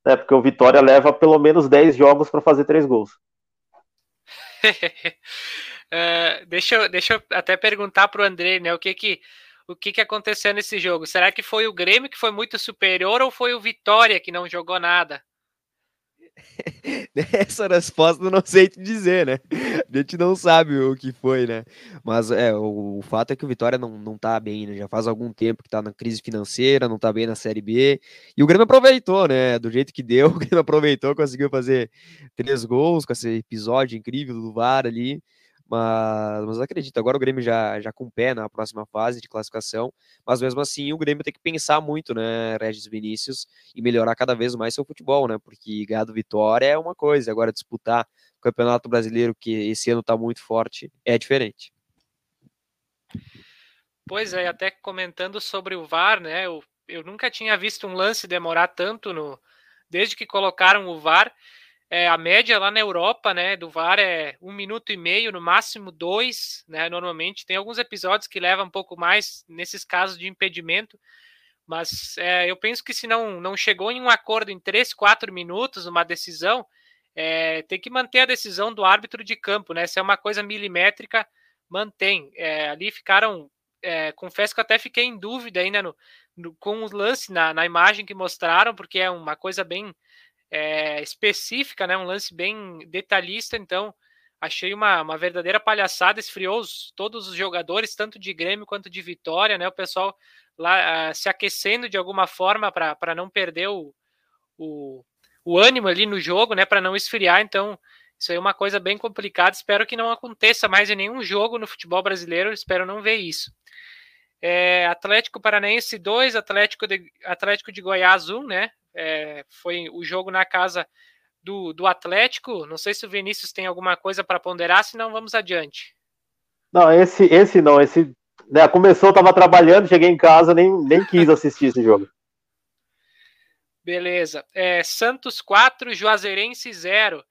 né? Porque o Vitória leva pelo menos 10 jogos para fazer três gols. Uh, deixa, eu, deixa eu até perguntar para o André, né? O que que o que, que aconteceu nesse jogo? Será que foi o Grêmio que foi muito superior ou foi o Vitória que não jogou nada? Essa resposta eu não sei te dizer, né? A gente não sabe o que foi, né? Mas é, o, o fato é que o Vitória não, não tá bem, né? Já faz algum tempo que tá na crise financeira, não tá bem na Série B. E o Grêmio aproveitou, né? Do jeito que deu, o Grêmio aproveitou, conseguiu fazer três gols com esse episódio incrível do VAR ali. Mas, mas acredito, agora o Grêmio já, já com pé na próxima fase de classificação, mas mesmo assim o Grêmio tem que pensar muito, né, Regis Vinícius, e melhorar cada vez mais seu futebol, né, porque ganhar do Vitória é uma coisa, agora disputar o Campeonato Brasileiro, que esse ano está muito forte, é diferente. Pois é, até comentando sobre o VAR, né, eu, eu nunca tinha visto um lance demorar tanto no, desde que colocaram o VAR, é, a média lá na Europa, né, do VAR é um minuto e meio, no máximo dois, né, normalmente. Tem alguns episódios que levam um pouco mais nesses casos de impedimento, mas é, eu penso que se não, não chegou em um acordo em três, quatro minutos, uma decisão, é, tem que manter a decisão do árbitro de campo, né? Se é uma coisa milimétrica, mantém. É, ali ficaram, é, confesso que até fiquei em dúvida ainda no, no, com o lance na, na imagem que mostraram, porque é uma coisa bem é, específica, né? Um lance bem detalhista, então achei uma, uma verdadeira palhaçada, esfriou os, todos os jogadores, tanto de Grêmio quanto de Vitória, né? O pessoal lá uh, se aquecendo de alguma forma para não perder o, o, o ânimo ali no jogo, né? Para não esfriar, então isso aí é uma coisa bem complicada. Espero que não aconteça mais em nenhum jogo no futebol brasileiro. Espero não ver isso. É, Atlético Paranaense 2, Atlético de, Atlético de Goiás 1, né? É, foi o jogo na casa do, do Atlético. Não sei se o Vinícius tem alguma coisa para ponderar, senão vamos adiante. Não, esse, esse não, esse né, começou, estava trabalhando, cheguei em casa, nem, nem quis assistir esse jogo. Beleza. É, Santos 4, Juazeirense 0.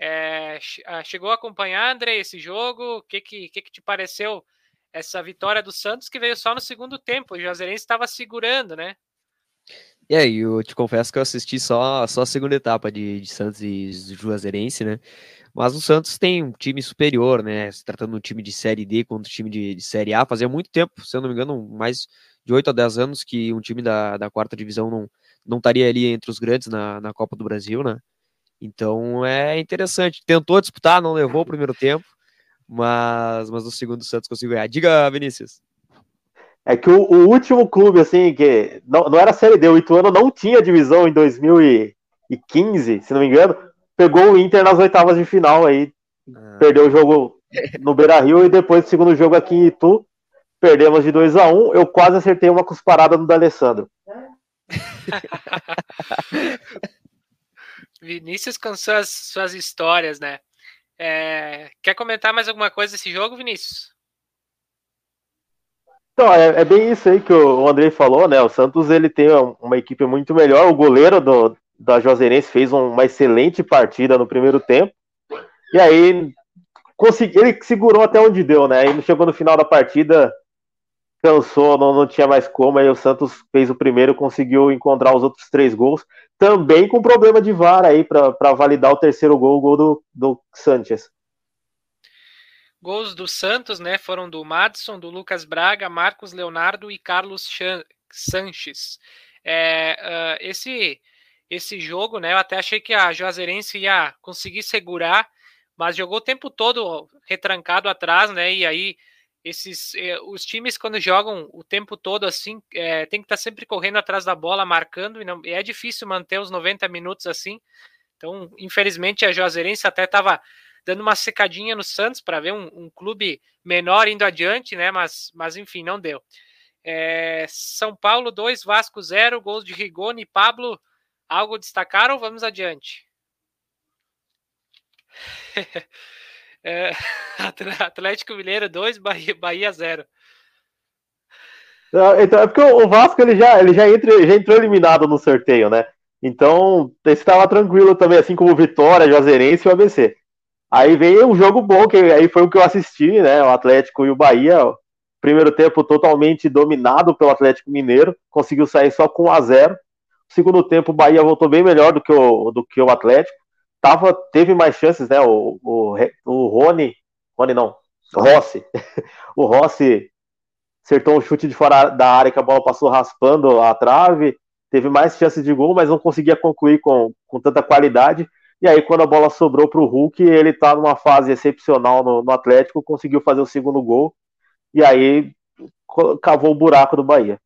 É, ah, chegou a acompanhar, André, esse jogo? O que, que, que, que te pareceu essa vitória do Santos que veio só no segundo tempo? O Juazeirense estava segurando, né? E aí, eu te confesso que eu assisti só, só a segunda etapa de, de Santos e Juazeirense, né? Mas o Santos tem um time superior, né? Se tratando de um time de Série D contra um time de, de, Série A. Fazia muito tempo, se eu não me engano, mais de 8 a 10 anos que um time da, da quarta divisão não, não estaria ali entre os grandes na, na Copa do Brasil, né? Então é interessante. Tentou disputar, não levou o primeiro tempo, mas, mas no segundo o Santos conseguiu ganhar. Diga, Vinícius. É que o, o, último clube, assim, que não, não era Série D, o Ituano não tinha divisão em 2015, se não me engano, pegou o Inter nas oitavas de final aí, ah. perdeu o jogo no Beira-Rio e depois do segundo jogo aqui em Itu, perdemos de 2 a 1 um, eu quase acertei uma cusparada no D'Alessandro. Vinícius com suas, suas histórias, né? É, quer comentar mais alguma coisa desse jogo, Vinícius? Então, é, é, bem isso aí que o Andrei falou, né? O Santos ele tem uma equipe muito melhor. O goleiro do, da Juazeirense fez uma excelente partida no primeiro tempo. E aí consegui, ele segurou até onde deu, né? Aí chegou no final da partida, cansou, não, não tinha mais como. Aí o Santos fez o primeiro, conseguiu encontrar os outros três gols. Também com problema de VAR aí para validar o terceiro gol, o gol do, do Sanches. Gols do Santos, né, foram do Madison, do Lucas Braga, Marcos Leonardo e Carlos Sanches. É, uh, esse esse jogo, né, eu até achei que a Juazeirense ia conseguir segurar, mas jogou o tempo todo retrancado atrás, né, e aí esses eh, os times quando jogam o tempo todo assim é, tem que estar tá sempre correndo atrás da bola marcando e, não, e é difícil manter os 90 minutos assim então infelizmente a Juazeirense até estava dando uma secadinha no Santos para ver um, um, clube menor indo adiante, né? Mas, mas enfim, não deu. É, São Paulo 2, Vasco 0, gols de Rigoni e Pablo. Algo a destacar ou vamos adiante? é, Atlético Mineiro 2, Bahia, Bahia 0. Então, é porque o Vasco ele já, ele já, entra, já entrou eliminado no sorteio, né? Então, estava tranquilo também, assim como Vitória, Juazeirense e o ABC. Aí veio um jogo bom, que aí foi o que eu assisti, né? O Atlético e o Bahia. Primeiro tempo totalmente dominado pelo Atlético Mineiro, conseguiu sair só com 1 a 0 Segundo tempo, o Bahia voltou bem melhor do que o, do que o Atlético. Tava, teve mais chances, né? O, o, o Rony, Rony não, Rossi. o Rossi acertou um chute de fora da área que a bola passou raspando a trave. Teve mais chances de gol, mas não conseguia concluir com, com tanta qualidade. E aí, quando a bola sobrou para o Hulk, ele está numa fase excepcional no, no, Atlético, conseguiu fazer o segundo gol. E aí cavou o buraco do Bahia.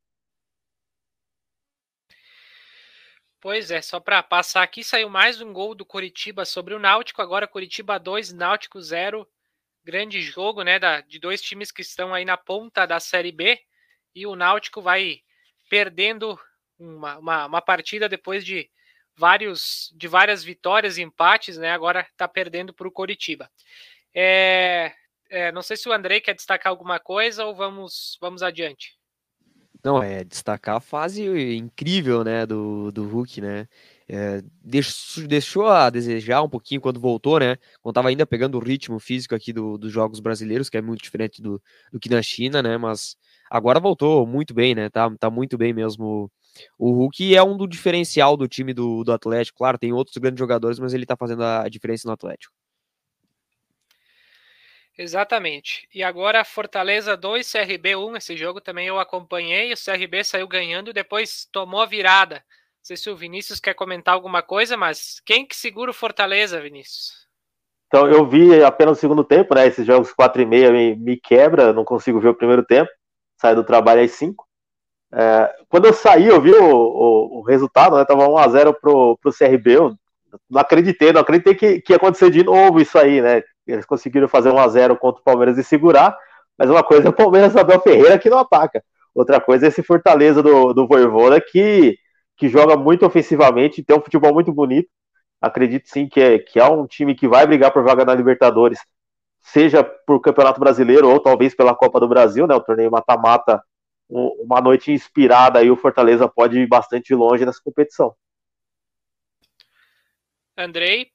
Pois é, só para passar aqui, saiu mais um gol do Coritiba sobre o Náutico. Agora Coritiba 2, Náutico 0. Grande jogo, né? Da, de dois times que estão aí na ponta da Série B. E o Náutico vai perdendo uma, uma, uma partida depois de vários de várias vitórias e empates, né? Agora está perdendo para o Coritiba. É, é, não sei se o Andrei quer destacar alguma coisa ou vamos vamos adiante. Não, é destacar a fase incrível, né, do, do Hulk, né? É, deixou, deixou a desejar um pouquinho quando voltou, né? Quando estava ainda pegando o ritmo físico aqui do, dos jogos brasileiros, que é muito diferente do, do que na China, né? Mas agora voltou muito bem, né? Tá, tá muito bem mesmo o Hulk é um do diferencial do time do, do Atlético. Claro, tem outros grandes jogadores, mas ele tá fazendo a diferença no Atlético. Exatamente. E agora Fortaleza 2, CRB 1. Esse jogo também eu acompanhei. O CRB saiu ganhando e depois tomou a virada. Não sei se o Vinícius quer comentar alguma coisa, mas quem que segura o Fortaleza, Vinícius? Então, eu vi apenas o segundo tempo, né? Esses jogos 4 e meia me, me quebra, não consigo ver o primeiro tempo. Saio do trabalho às 5. É, quando eu saí, eu vi o, o, o resultado, né? Tava 1x0 pro, pro CRB. Eu não acreditei, não acreditei que, que ia acontecer de novo isso aí, né? Eles conseguiram fazer 1x0 contra o Palmeiras e segurar, mas uma coisa é o Palmeiras Abel Ferreira que não ataca. Outra coisa é esse Fortaleza do, do Voivoda que, que joga muito ofensivamente, tem um futebol muito bonito. Acredito sim que é, que é um time que vai brigar por vaga na Libertadores, seja por Campeonato Brasileiro ou talvez pela Copa do Brasil, né? O torneio mata-mata uma noite inspirada e o Fortaleza pode ir bastante longe nessa competição. Andrei?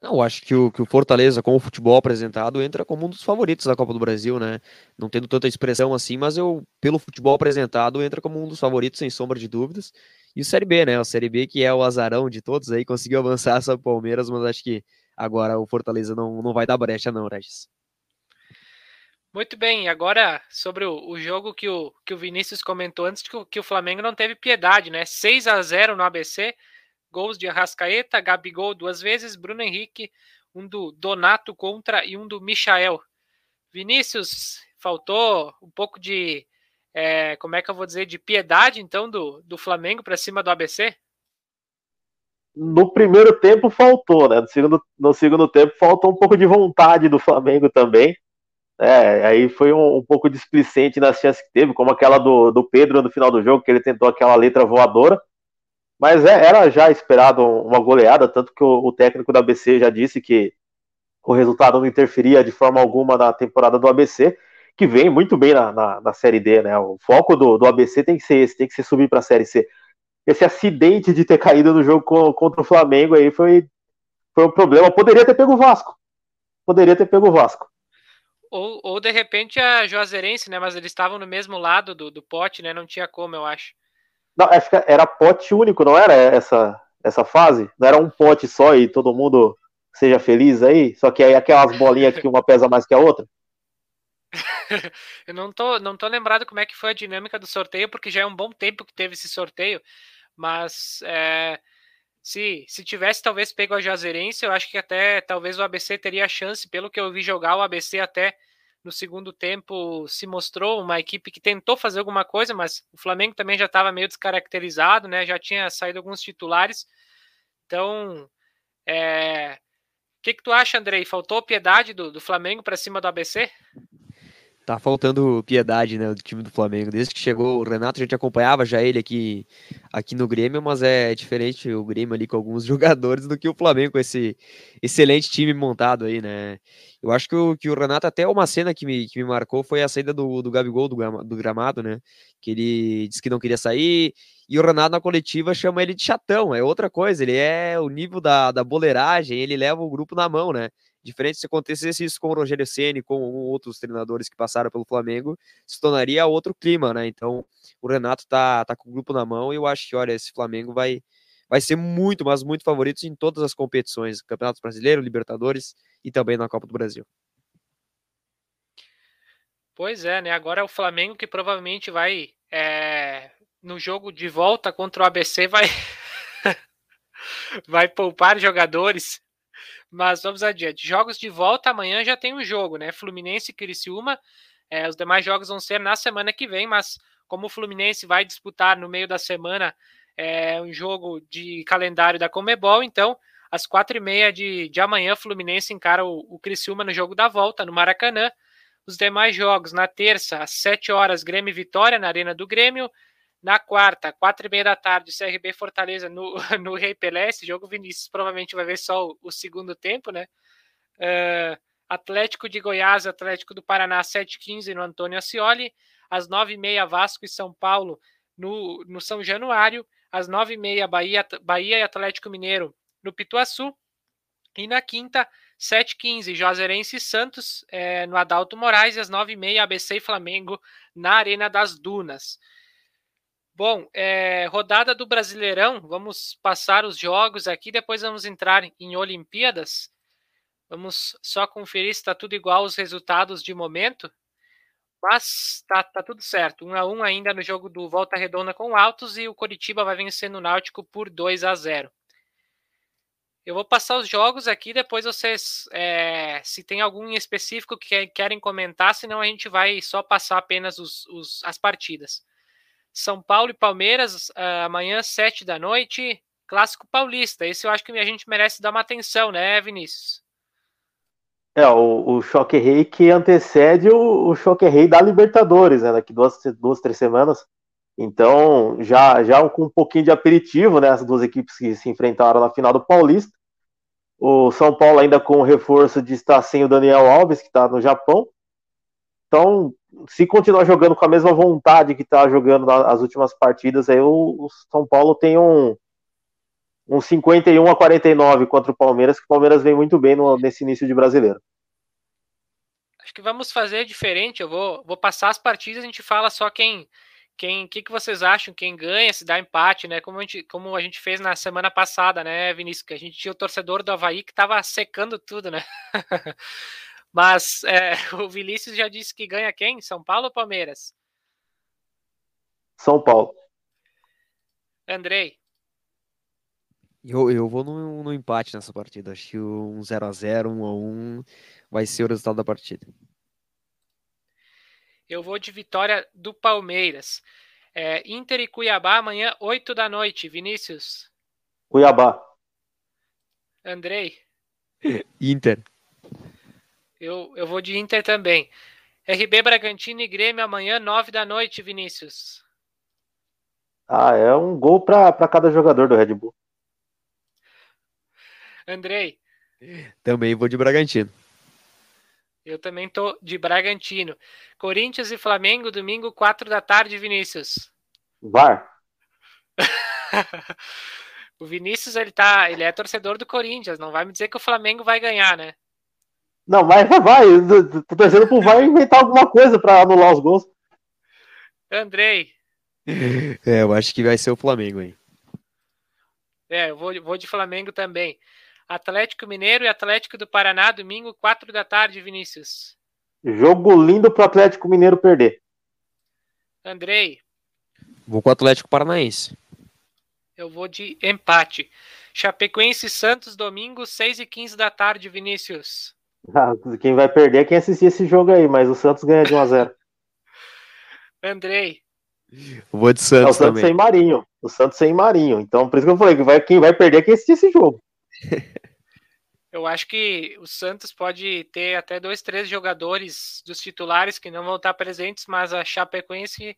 Não, acho que o, que o Fortaleza, com o futebol apresentado, entra como um dos favoritos da Copa do Brasil, né? Não tendo tanta expressão assim, mas eu, pelo futebol apresentado, entra como um dos favoritos, sem sombra de dúvidas. E o Série B, né? O Série B, que é o azarão de todos aí, conseguiu avançar o Palmeiras, mas acho que agora o Fortaleza não, não vai dar brecha, não, Regis. Muito bem, agora sobre o, o, jogo que o, que o Vinícius comentou antes, que o, que o Flamengo não teve piedade, né? 6 a 0 no ABC, gols de Arrascaeta, Gabigol duas vezes, Bruno Henrique, um do Donato contra e um do Michael. Vinícius, faltou um pouco de, é, como é que eu vou dizer, de piedade então do, do Flamengo para cima do ABC? No primeiro tempo faltou, né? No segundo, no segundo tempo faltou um pouco de vontade do Flamengo também. É, aí foi um, um pouco displicente nas chances que teve, como aquela do, do Pedro no final do jogo, que ele tentou aquela letra voadora. Mas é, era já esperado uma goleada, tanto que o, o, técnico da ABC já disse que o resultado não interferia de forma alguma na temporada do ABC, que vem muito bem na, na, na Série D, né? O foco do, do ABC tem que ser esse, tem que ser subir para a Série C. Esse acidente de ter caído no jogo contra o Flamengo aí foi, foi um problema. Poderia ter pego o Vasco. Poderia ter pego o Vasco. Ou, ou de repente a Juazeirense, né? Mas eles estavam no mesmo lado do, do pote, né? Não tinha como, eu acho. Não, acho que era pote único, não era essa, essa fase? Não era um pote só e todo mundo seja feliz aí? Só que aí aquelas bolinhas que uma pesa mais que a outra? eu não tô, não tô lembrado como é que foi a dinâmica do sorteio, porque já é um bom tempo que teve esse sorteio, mas é, se, se tivesse talvez pego a Jazeirense, eu acho que até talvez o ABC teria chance, pelo que eu vi jogar, o ABC até no segundo tempo se mostrou uma equipe que tentou fazer alguma coisa, mas o Flamengo também já estava meio descaracterizado, né? Já tinha saído alguns titulares. Então, é... o que, que tu acha, Andrei? Faltou piedade do, do Flamengo para cima do ABC? Tá faltando piedade, né, do time do Flamengo. Desde que chegou o Renato, a gente acompanhava já ele aqui, aqui no Grêmio, mas é diferente o Grêmio ali com alguns jogadores do que o Flamengo com esse excelente time montado aí, né? Eu acho que o, que o Renato, até uma cena que me, que me marcou foi a saída do, do Gabigol do, do gramado, né? Que ele disse que não queria sair, e o Renato na coletiva chama ele de chatão, é outra coisa, ele é o nível da, da boleiragem, ele leva o grupo na mão, né? Diferente se acontecesse isso com o Rogério Ceni, com outros treinadores que passaram pelo Flamengo, se tornaria outro clima, né? Então, o Renato tá, tá com o grupo na mão e eu acho que, olha, esse Flamengo vai, vai ser muito, mas muito favorito em todas as competições, Campeonato Brasileiro, Libertadores e também na Copa do Brasil. Pois é, né? Agora é o Flamengo que provavelmente vai é, no jogo de volta contra o ABC vai vai poupar jogadores mas vamos adiante. Jogos de volta amanhã já tem um jogo, né? Fluminense e Criciúma. É, os demais jogos vão ser na semana que vem, mas como o Fluminense vai disputar no meio da semana é, um jogo de calendário da Comebol, então às quatro e meia de, de amanhã, Fluminense encara o, o Criciúma no jogo da volta, no Maracanã. Os demais jogos, na terça, às sete horas, Grêmio Vitória, na Arena do Grêmio. Na quarta, quatro e meia da tarde, CRB Fortaleza no, no Rei Pelé. Esse jogo, Vinícius provavelmente vai ver só o, o segundo tempo, né? Uh, Atlético de Goiás, Atlético do Paraná, 7h15 no Antônio Ascioli. Às 9h30, Vasco e São Paulo no, no São Januário. Às 9h30, Bahia, Bahia e Atlético Mineiro no Pituaçu. E na quinta, 7h15, Juazeirense e Santos é, no Adalto Moraes. E às 9h30, ABC e Flamengo na Arena das Dunas. Bom, é, rodada do Brasileirão, vamos passar os jogos aqui, depois vamos entrar em Olimpíadas. Vamos só conferir se está tudo igual os resultados de momento. Mas tá, tá tudo certo. 1 um a 1 um ainda no jogo do Volta Redonda com Altos e o Coritiba vai vencendo o Náutico por 2 a 0. Eu vou passar os jogos aqui, depois vocês, é, se tem algum em específico que querem comentar, senão a gente vai só passar apenas os, os, as partidas. São Paulo e Palmeiras, uh, amanhã, sete da noite. Clássico paulista. Esse eu acho que a gente merece dar uma atenção, né, Vinícius? É, o, o Choque Rei que antecede o, o Choque Rei da Libertadores, né? Daqui duas, duas, três semanas. Então, já, já com um pouquinho de aperitivo, né? As duas equipes que se enfrentaram na final do Paulista. O São Paulo ainda com o reforço de estar sem o Daniel Alves, que está no Japão. Então, se continuar jogando com a mesma vontade que está jogando nas últimas partidas, aí o, São Paulo tem um um 51 a 49 contra o Palmeiras, que o Palmeiras vem muito bem no, nesse início de brasileiro. Acho que vamos fazer diferente. Eu vou, vou passar as partidas, a gente fala só quem. Quem, que, que vocês acham? Quem ganha, se dá empate, né? Como a, gente, como a gente fez na semana passada, né, Vinícius? Que a gente tinha o torcedor do Havaí que tava secando tudo, né? Mas é, o Vinícius já disse que ganha quem? São Paulo ou Palmeiras? São Paulo. Andrei. Eu, eu vou no, no empate nessa partida. Acho que um 0x0, 1x1 vai ser o resultado da partida. Eu vou de vitória do Palmeiras. É, Inter e Cuiabá amanhã, 8 da noite. Vinícius. Cuiabá. Andrei. Inter. Eu, eu vou de Inter também. RB Bragantino e Grêmio amanhã, 9 da noite, Vinícius. Ah, é um gol para cada jogador do Red Bull. Andrei. Também vou de Bragantino. Eu também tô de Bragantino. Corinthians e Flamengo, domingo, 4 da tarde, Vinícius. VAR. o Vinícius, ele tá, ele é torcedor do Corinthians, não vai me dizer que o Flamengo vai ganhar, né? Não, mas vai, tô torcendo pro VAR inventar alguma coisa para anular os gols. Andrei. É, eu acho que vai ser o Flamengo, hein? É, eu vou, vou de Flamengo também. Atlético Mineiro e Atlético do Paraná, domingo, 4 da tarde, Vinícius. Jogo lindo pro Atlético Mineiro perder. Andrei. Vou com o Atlético Paranaense. Eu vou de empate. Chapecoense Santos, domingo, 6 e 15 da tarde, Vinícius. Ah, quem vai perder é quem assistir esse jogo aí, mas o Santos ganha de 1 a 0 Andrei. Eu vou de Santos, é, o Santos também. sem Marinho. O Santos sem Marinho. Então, por isso que eu falei que vai, quem vai perder é quem assistir esse jogo. Eu acho que o Santos pode ter até dois, três jogadores dos titulares que não vão estar presentes, mas a Chapecoense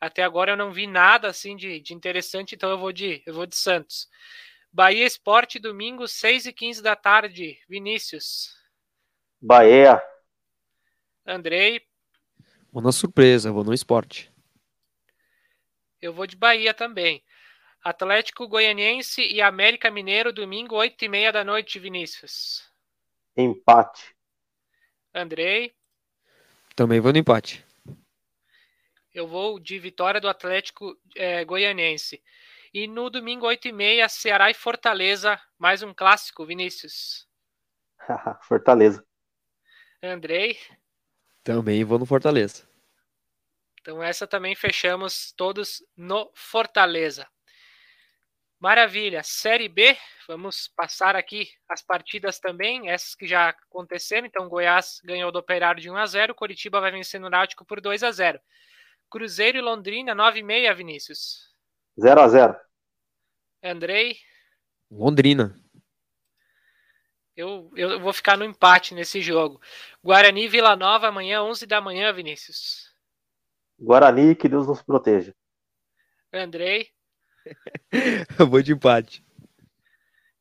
até agora eu não vi nada assim de, de interessante, então eu vou de eu vou de Santos. Bahia Esporte, domingo, 6 e 15 da tarde. Vinícius. Bahia. Andrei. Vou na surpresa, vou no esporte. Eu vou de Bahia também. Atlético Goianiense e América Mineiro, domingo, 8 e meia da noite, Vinícius. Empate. Andrei. Também vou no empate. Eu vou de vitória do Atlético é, Goianiense. E no domingo, 8 e meia, Ceará e Fortaleza, mais um clássico, Vinícius. Fortaleza. Andrei. Também vou no Fortaleza. Então essa também fechamos todos no Fortaleza. Maravilha. Série B, vamos passar aqui as partidas também, essas que já aconteceram. Então, Goiás ganhou do Operário de 1 a 0 Curitiba vai vencer no Náutico por 2 a 0 Cruzeiro e Londrina, 9 e meia, Vinícius. 0 a 0 Andrei. Londrina. Eu, eu vou ficar no empate nesse jogo. Guarani Vila Nova, amanhã, 11 da manhã, Vinícius. Guarani, que Deus nos proteja. Andrei. Eu vou de empate.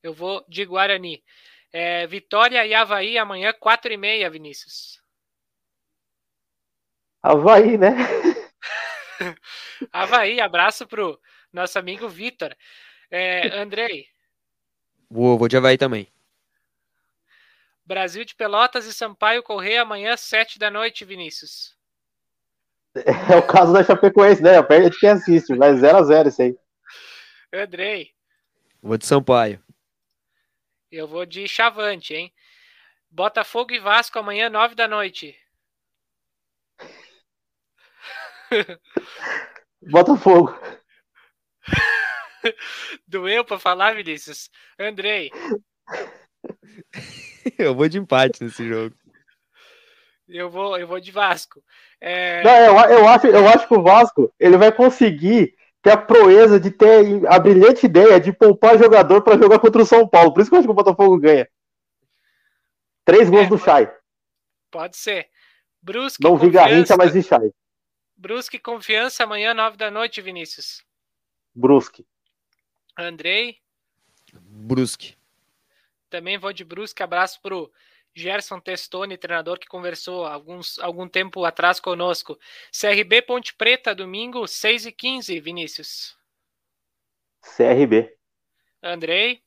Eu vou de Guarani. É, Vitória e Havaí amanhã, 4 e meia, Vinícius. Havaí, né? Havaí, abraço pro nosso amigo Vitor. É, Andrei. Vou, vou de Havaí também. Brasil de Pelotas e Sampaio Correia amanhã, 7 da noite, Vinícius. É o caso da Chapecoense, né? Perde quem assiste, mas 0x0 isso aí. Andrei. Vou de Sampaio. Eu vou de Chavante, hein? Botafogo e Vasco amanhã, 9 da noite. Botafogo. Doeu pra falar, Vinícius? Andrei. Eu vou de empate nesse jogo. Eu vou, eu vou de Vasco. É... Não, eu, eu, acho, eu acho que o Vasco ele vai conseguir ter a proeza de ter a brilhante ideia de poupar jogador para jogar contra o São Paulo. Por isso que eu acho que o Botafogo ganha. Três gols é, do Chay. Pode ser. Brusque Não vi Garrincha, mas vi Chay. Brusque Confiança, amanhã, nove da noite, Vinícius. Brusque. Andrei. Brusque. Também vou de Brusque. Abraço pro Gerson Testoni, treinador que conversou alguns, algum tempo atrás conosco. CRB Ponte Preta, domingo, 6 e 15 Vinícius. CRB. Andrei.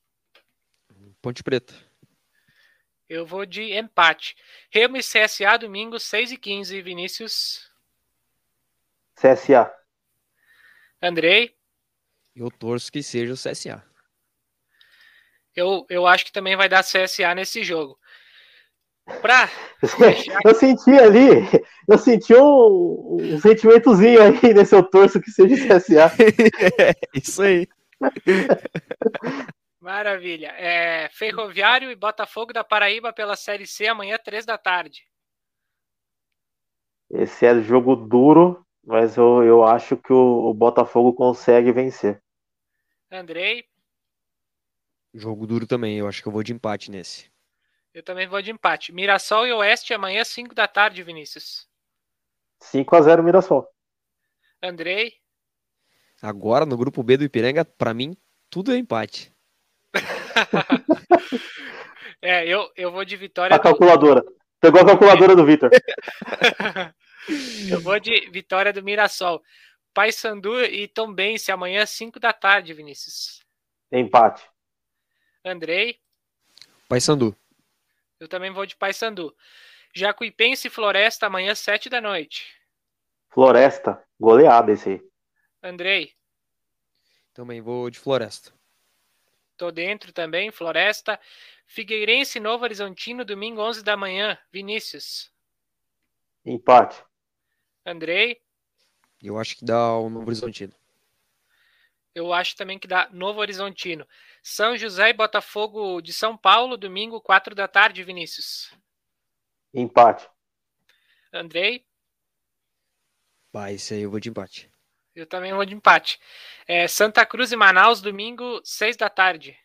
Ponte Preta. Eu vou de empate. Remo e CSA, domingo, 6 e 15 Vinícius. CSA. Andrei. Eu torço que seja o CSA. Eu, eu acho que também vai dar CSA nesse jogo. Pra eu senti ali, eu senti um, um sentimentozinho aí nesse eu torço que seja CSA. Isso aí. Maravilha. É, Ferroviário e Botafogo da Paraíba pela Série C amanhã, três da tarde. Esse é jogo duro, mas eu, eu acho que o, o Botafogo consegue vencer. Andrei. Jogo duro também, eu acho que eu vou de empate nesse. Eu também vou de empate. Mirassol e Oeste amanhã, 5 da tarde, Vinícius. 5 a 0 Mirassol. Andrei. Agora, no grupo B do Ipiranga, para mim, tudo é empate. é, eu, eu vou de vitória. A calculadora. Do... Pegou a calculadora do Vitor. eu vou de vitória do Mirassol. Paysandu e Tombense amanhã, 5 da tarde, Vinícius. Empate. Andrei. Paysandu. Eu também vou de Paysandu. Jacuipense e Floresta amanhã, 7 da noite. Floresta. Goleada esse aí. Andrei. Também vou de Floresta. Tô dentro também, Floresta. Figueirense e Novo Horizontino, domingo, 11 da manhã. Vinícius. Empate. Andrei. Eu acho que dá o Novo Horizontino. Eu acho também que dá Novo Horizontino. São José e Botafogo de São Paulo, domingo, 4 da tarde, Vinícius. Empate. Andrei. Vai, isso aí eu vou de empate. Eu também vou de empate. É, Santa Cruz e Manaus, domingo, 6 da tarde.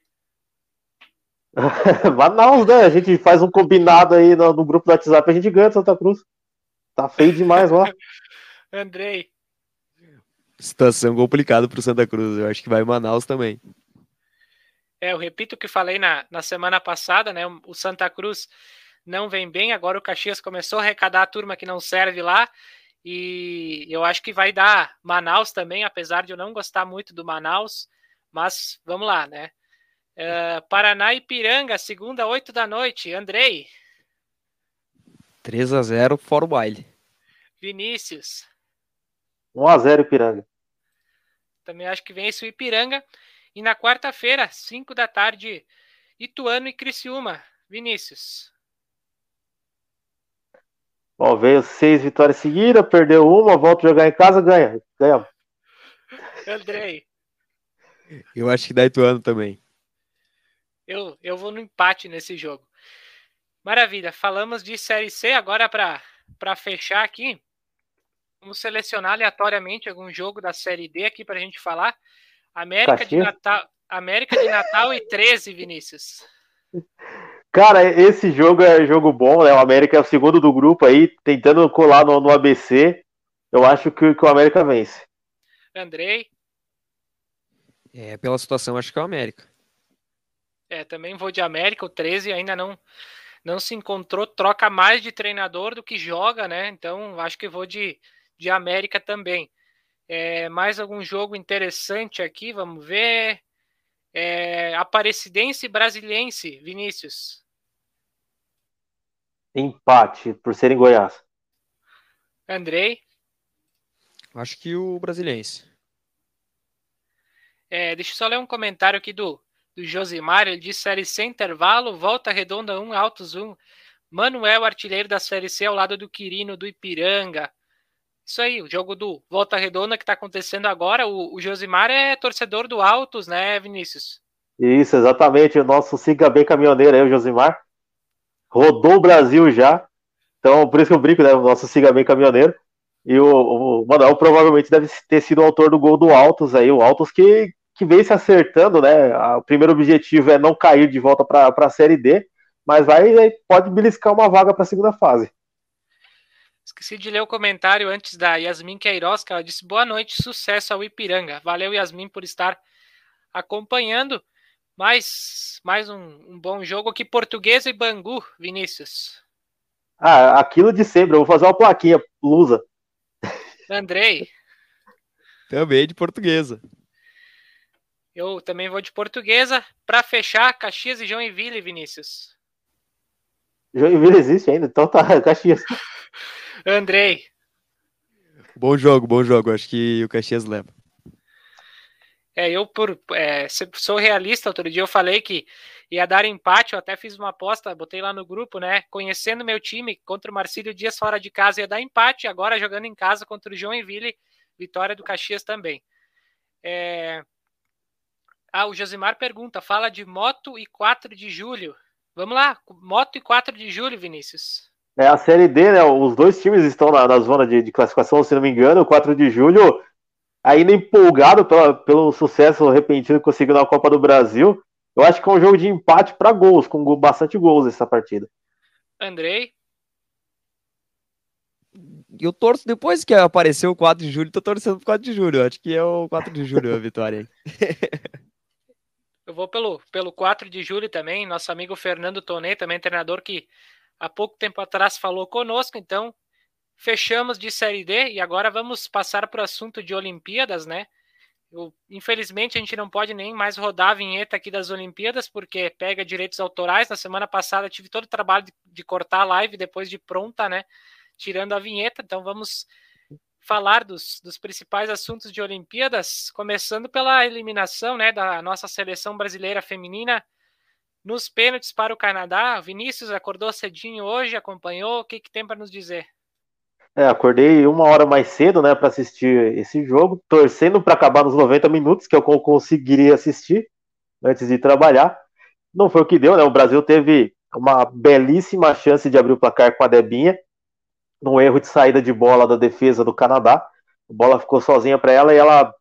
Manaus, né? A gente faz um combinado aí no, no grupo do WhatsApp, a gente ganha Santa Cruz. Tá feio demais lá. Andrei. Situação complicada pro Santa Cruz. Eu acho que vai Manaus também. É, eu repito o que falei na, na semana passada, né? O Santa Cruz não vem bem, agora o Caxias começou a arrecadar a turma que não serve lá. E eu acho que vai dar Manaus também, apesar de eu não gostar muito do Manaus. Mas vamos lá, né? Uh, Paraná e Piranga, segunda, 8 da noite. Andrei. 3 a 0 fora o baile. Vinícius. 1 a 0 Ipiranga. Também acho que vence o Ipiranga. E na quarta-feira, 5 da tarde, Ituano e Criciúma. Vinícius. Ó, veio seis vitórias seguidas, perdeu uma, volta a jogar em casa, ganha. Ganha. Andrei. Eu acho que dá Ituano também. Eu, eu vou no empate nesse jogo. Maravilha. Falamos de Série C. Agora, para fechar aqui, vamos selecionar aleatoriamente algum jogo da Série D aqui para a gente falar. América de, Natal, América de Natal e 13, Vinícius. Cara, esse jogo é jogo bom, né? O América é o segundo do grupo aí, tentando colar no, no ABC. Eu acho que, que, o América vence. Andrei? É, pela situação, acho que é o América. É, também vou de América. O 13 ainda não, não se encontrou, troca mais de treinador do que joga, né? Então, acho que vou de, de América também. É, mais algum jogo interessante aqui, vamos ver. É, Aparecidense e Brasiliense, Vinícius. Empate, por ser em Goiás. Andrei? Acho que o Brasiliense. É, deixa eu só ler um comentário aqui do, do Josimar. Ele diz: Série C intervalo, volta redonda 1, altos 1. Manuel, artilheiro da Série C, ao lado do Quirino do Ipiranga. Isso aí, o jogo do Volta Redonda que está acontecendo agora. O, o, Josimar é torcedor do Altos, né, Vinícius? Isso, exatamente. O nosso siga bem caminhoneiro aí, o Josimar rodou o Brasil já. Então, por isso que eu brinco, né? O nosso siga bem caminhoneiro. E o, o Manuel provavelmente deve ter sido o autor do gol do Altos aí, o Altos que, que vem se acertando, né? O primeiro objetivo é não cair de volta para a Série D, mas vai pode beliscar uma vaga para a segunda fase. Esqueci de ler o comentário antes da Yasmin Queiroz, que ela disse boa noite, sucesso ao Ipiranga. Valeu, Yasmin, por estar acompanhando. Mais, mais um, um bom jogo aqui, Portuguesa e Bangu, Vinícius. Ah, aquilo de sempre, eu vou fazer uma plaquinha, Lusa. Andrei. Também de portuguesa. Eu também vou de portuguesa. Para fechar, Caxias e Joinville, Vinícius. Joinville existe ainda, então tá, Caxias. Andrei. Bom jogo, bom jogo. Acho que o Caxias leva. É, eu por, é, sou realista, outro dia eu falei que ia dar empate, eu até fiz uma aposta, botei lá no grupo, né? Conhecendo meu time contra o Marcílio Dias fora de casa ia dar empate, agora jogando em casa contra o Joinville, vitória do Caxias também. É... Ah, o Josimar pergunta, fala de moto e 4 de julho. Vamos lá, moto e 4 de julho, Vinícius. É a Série D, né? Os dois times estão na, na zona de, de, classificação, se não me engano. O 4 de julho, ainda empolgado pela, pelo sucesso repentino que conseguiu na Copa do Brasil. Eu acho que é um jogo de empate para gols, com bastante gols essa partida. Andrei? Eu torço, depois que apareceu o 4 de julho, tô torcendo pro 4 de julho. Acho que é o 4 de julho a vitória. Eu vou pelo, pelo 4 de julho também. Nosso amigo Fernando Tonê, também treinador que há pouco tempo atrás falou conosco. Então, fechamos de Série D e agora vamos passar para o assunto de Olimpíadas, né? Eu, infelizmente, a gente não pode nem mais rodar a vinheta aqui das Olimpíadas, porque pega direitos autorais. Na semana passada tive todo o trabalho de, de cortar a live depois de pronta, né? Tirando a vinheta. Então vamos falar dos, dos principais assuntos de Olimpíadas, começando pela eliminação né, da nossa seleção brasileira feminina nos pênaltis para o Canadá. Vinícius acordou cedinho hoje, acompanhou. O que, que tem para nos dizer? É, acordei uma hora mais cedo, né, para assistir esse jogo, torcendo para acabar nos 90 minutos, que eu conseguiria assistir antes de trabalhar. Não foi o que deu, né? O Brasil teve uma belíssima chance de abrir o placar com a Debinha, num erro de saída de bola da defesa do Canadá. A bola ficou sozinha para ela e ela,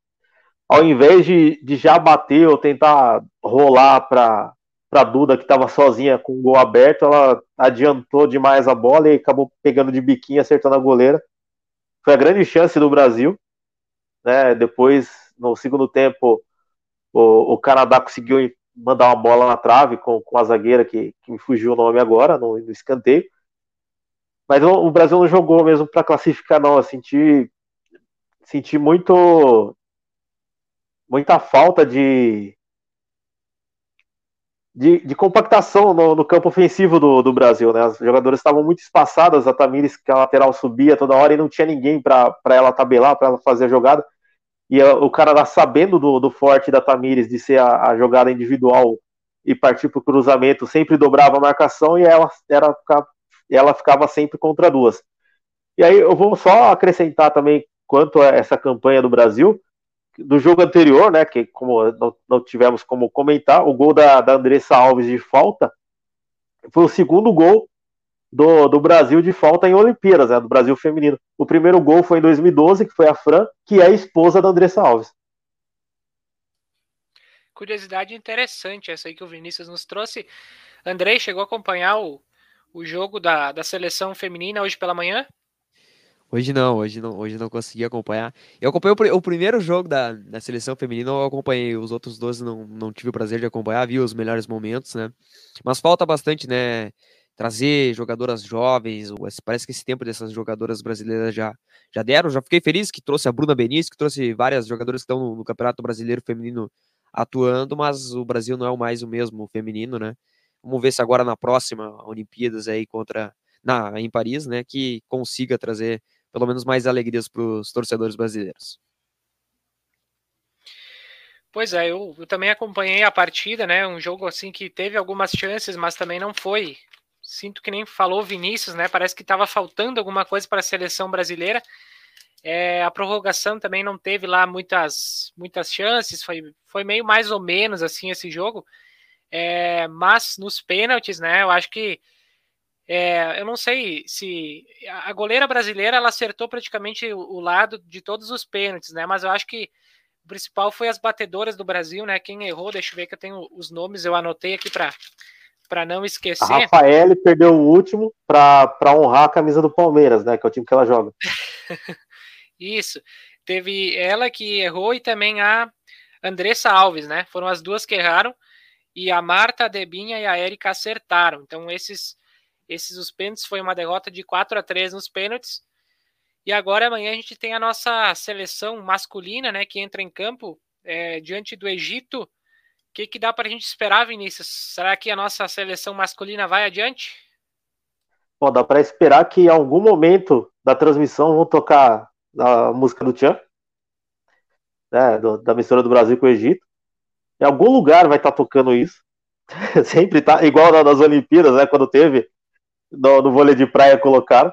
ao invés de, de já bater ou tentar rolar para para Duda, que estava sozinha com o gol aberto, ela adiantou demais a bola e acabou pegando de biquinho, acertando a goleira. Foi a grande chance do Brasil. Né? Depois, no segundo tempo, o, o Canadá conseguiu mandar uma bola na trave com, com a zagueira, que, que me fugiu o nome agora, no, no escanteio. Mas o, o, Brasil não jogou mesmo para classificar, não. Eu senti, senti muito muita falta de, de, de compactação no, no, campo ofensivo do, do Brasil, né? As jogadoras estavam muito espaçadas, a Tamires, que a lateral subia toda hora e não tinha ninguém para ela tabelar, para ela fazer a jogada. E a, o Canadá, sabendo do, do forte da Tamires, de ser a, a jogada individual e partir para o cruzamento, sempre dobrava a marcação e ela, era, ela ficava sempre contra duas. E aí eu vou só acrescentar também quanto a essa campanha do Brasil, do jogo anterior, né, que como não, não tivemos como comentar, o gol da, da Andressa Alves de falta foi o segundo gol do, do Brasil de falta em Olimpíadas, né, do Brasil feminino. O primeiro gol foi em 2012, que foi a Fran, que é a esposa da Andressa Alves. Curiosidade interessante essa aí que o Vinícius nos trouxe. Andrei chegou a acompanhar o, o jogo da, da seleção feminina hoje pela manhã? Hoje não, hoje não, hoje não consegui acompanhar. Eu acompanhei o, o primeiro jogo da, da seleção feminina, eu acompanhei, os outros dois não, não tive o prazer de acompanhar, vi os melhores momentos, né? Mas falta bastante, né? Trazer jogadoras jovens, parece que esse tempo dessas jogadoras brasileiras já, já deram. Já fiquei feliz que trouxe a Bruna Benício, que trouxe várias jogadoras que estão no, no Campeonato Brasileiro Feminino atuando, mas o Brasil não é mais o mesmo feminino, né? Vamos ver se agora na próxima Olimpíadas aí contra na em Paris, né, que consiga trazer pelo menos mais alegrias para os torcedores brasileiros. Pois é, eu, eu, também acompanhei a partida, né? Um jogo assim que teve algumas chances, mas também não foi. Sinto que nem falou Vinícius, né? Parece que estava faltando alguma coisa para a seleção brasileira. É, a prorrogação também não teve lá muitas, muitas chances, foi, foi meio mais ou menos assim esse jogo. É, mas nos pênaltis, né? Eu acho que é, eu não sei se a goleira brasileira ela acertou praticamente o, lado de todos os pênaltis, né? Mas eu acho que o principal foi as batedoras do Brasil, né? Quem errou, deixa eu ver que eu tenho os nomes, eu anotei aqui para para não esquecer. A Rafaele perdeu o último para honrar a camisa do Palmeiras, né? Que é o time que ela joga. Isso. Teve ela que errou e também a Andressa Alves, né? Foram as duas que erraram. E a Marta, a Debinha e a Érica acertaram. Então, esses esses os pênaltis foi uma derrota de 4 a 3 nos pênaltis. E agora amanhã a gente tem a nossa seleção masculina, né, que entra em campo. é, diante do Egito. O que, que dá para a gente esperar, Vinícius? Será que a nossa seleção masculina vai adiante? Bom, dá para esperar que em algum momento da transmissão vão tocar a música do Tchan, né, da mistura do Brasil com o Egito. Em algum lugar vai estar tá tocando isso. Sempre tá, igual nas Olimpíadas, né, quando teve no, vôlei de praia colocaram.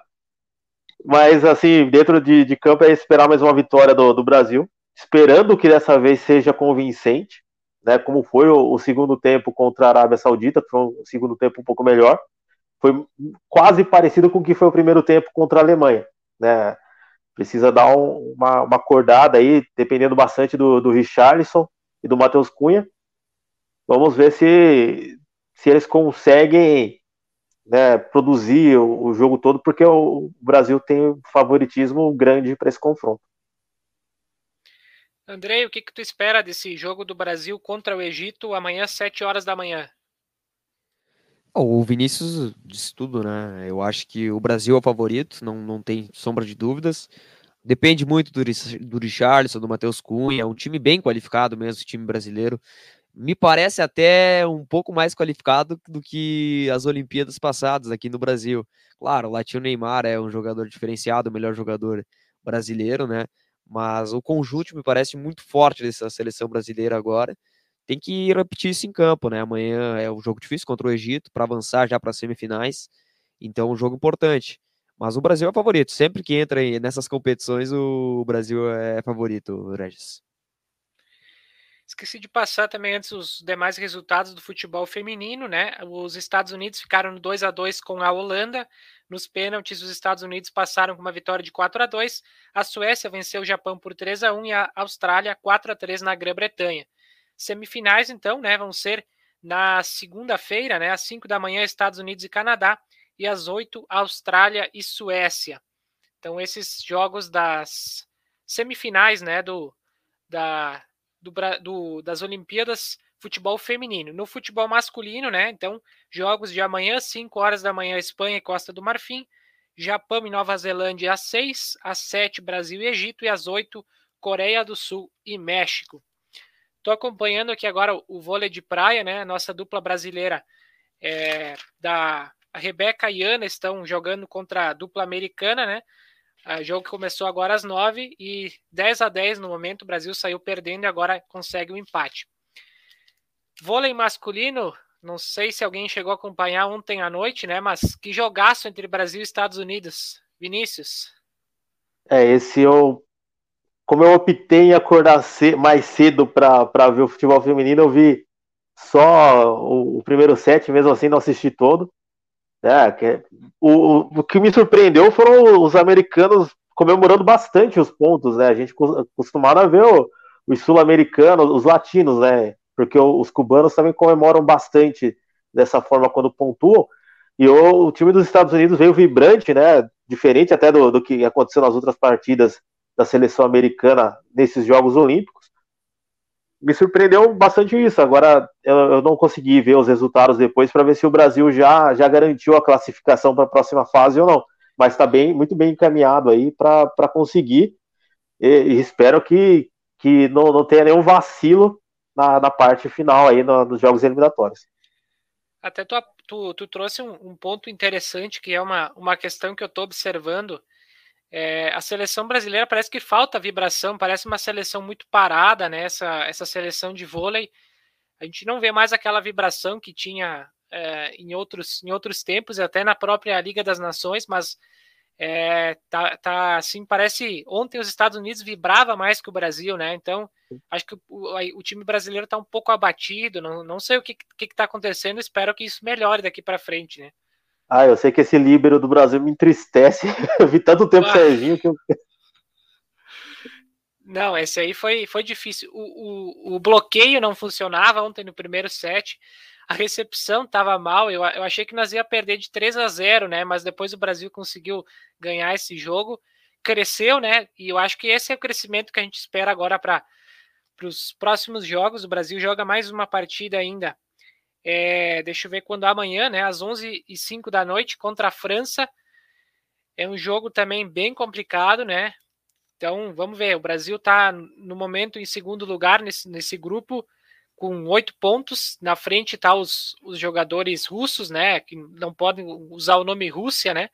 Mas, assim, dentro de, de campo é esperar mais uma vitória do, do Brasil, esperando que dessa vez seja convincente, né, como foi o, o, segundo tempo contra a Arábia Saudita, que foi um segundo tempo um pouco melhor. Foi quase parecido com o que foi o primeiro tempo contra a Alemanha. Né? Precisa dar um, uma, uma acordada aí, dependendo bastante do, do Richarlison e do Matheus Cunha. Vamos ver se, se eles conseguem né, produzir o, o, jogo todo, porque o, Brasil tem um favoritismo grande para esse confronto. Andrei, o que, que tu espera desse jogo do Brasil contra o Egito amanhã, às 7 horas da manhã? O Vinícius disse tudo, né? Eu acho que o Brasil é o favorito, não, não tem sombra de dúvidas. Depende muito do, do Richarlison, do Matheus Cunha, é um time bem qualificado mesmo, o time brasileiro me parece até um pouco mais qualificado do que as Olimpíadas passadas aqui no Brasil. Claro, o Latino Neymar é um jogador diferenciado, o melhor jogador brasileiro, né? Mas o conjunto me parece muito forte dessa seleção brasileira agora. Tem que repetir isso em campo, né? Amanhã é um jogo difícil contra o Egito para avançar já para as semifinais. Então, um jogo importante. Mas o Brasil é favorito. Sempre que entra nessas competições, o Brasil é favorito, Regis. Esqueci de passar também antes os demais resultados do futebol feminino, né? Os Estados Unidos ficaram no 2 a 2 com a Holanda. Nos pênaltis, os Estados Unidos passaram com uma vitória de 4 a 2. A Suécia venceu o Japão por 3 a 1 e a Austrália 4 a 3 na Grã-Bretanha. Semifinais, então, né, vão ser na segunda-feira, né, às 5 da manhã, Estados Unidos e Canadá, e às 8, Austrália e Suécia. Então, esses jogos das semifinais, né, do, da, do, do, das Olimpíadas futebol feminino. No futebol masculino, né? Então, jogos de amanhã, 5 horas da manhã, Espanha e Costa do Marfim, Japão e Nova Zelândia às 6, às 7, Brasil e Egito, e às 8, Coreia do Sul e México. Estou acompanhando aqui agora o, vôlei de praia, né? Nossa dupla brasileira é, da Rebeca e Ana estão jogando contra a dupla americana, né? O jogo que começou agora às 9 e 10 a 10 no momento. O Brasil saiu perdendo e agora consegue o um empate. Vôlei masculino, não sei se alguém chegou a acompanhar ontem à noite, né? Mas que jogaço entre Brasil e Estados Unidos. Vinícius. É, esse eu. Como eu optei em acordar mais cedo para ver o futebol feminino, eu vi só o, o primeiro set, mesmo assim não assisti todo. É, que, o, o que me surpreendeu foram os americanos comemorando bastante os pontos, né? A gente costumava a ver o, os sul-americanos, os latinos, né? Porque os cubanos também comemoram bastante dessa forma quando pontuam. E o, o time dos Estados Unidos veio vibrante, né? Diferente até do, do que aconteceu nas outras partidas da seleção americana nesses Jogos Olímpicos me surpreendeu bastante isso. Agora eu, eu não consegui ver os resultados depois para ver se o Brasil já, já garantiu a classificação para a próxima fase ou não. Mas está bem, muito bem encaminhado aí para conseguir. E, e, espero que, que não, não tenha nenhum vacilo na, na parte final aí no, nos jogos eliminatórios. Até tu, tu, tu trouxe um, um, ponto interessante que é uma, uma questão que eu estou observando é, a seleção brasileira parece que falta vibração, parece uma seleção muito parada, né? Essa, essa seleção de vôlei. A gente não vê mais aquela vibração que tinha é, em, outros, em outros tempos, até na própria Liga das Nações, mas é, tá, tá assim, parece. Ontem os Estados Unidos vibrava mais que o Brasil, né? Então, acho que o, o time brasileiro está um pouco abatido, não, não sei o que está acontecendo, espero que isso melhore daqui para frente, né? Ah, eu sei que esse líbero do Brasil me entristece. eu vi tanto tempo ah. Serginho que eu. Não, esse aí foi, foi difícil. O, o, o, bloqueio não funcionava ontem no primeiro set. A recepção estava mal. Eu, eu achei que nós ia perder de 3 a 0, né? Mas depois o Brasil conseguiu ganhar esse jogo. Cresceu, né? E eu acho que esse é o crescimento que a gente espera agora para os próximos jogos. O Brasil joga mais uma partida ainda é, deixa eu ver quando amanhã, né? Às 11 e 05 da noite contra a França. É um jogo também bem complicado, né? Então, vamos ver. O Brasil está, no momento, em segundo lugar nesse, nesse grupo, com oito pontos. Na frente está os, os jogadores russos, né? Que não podem usar o nome Rússia, né?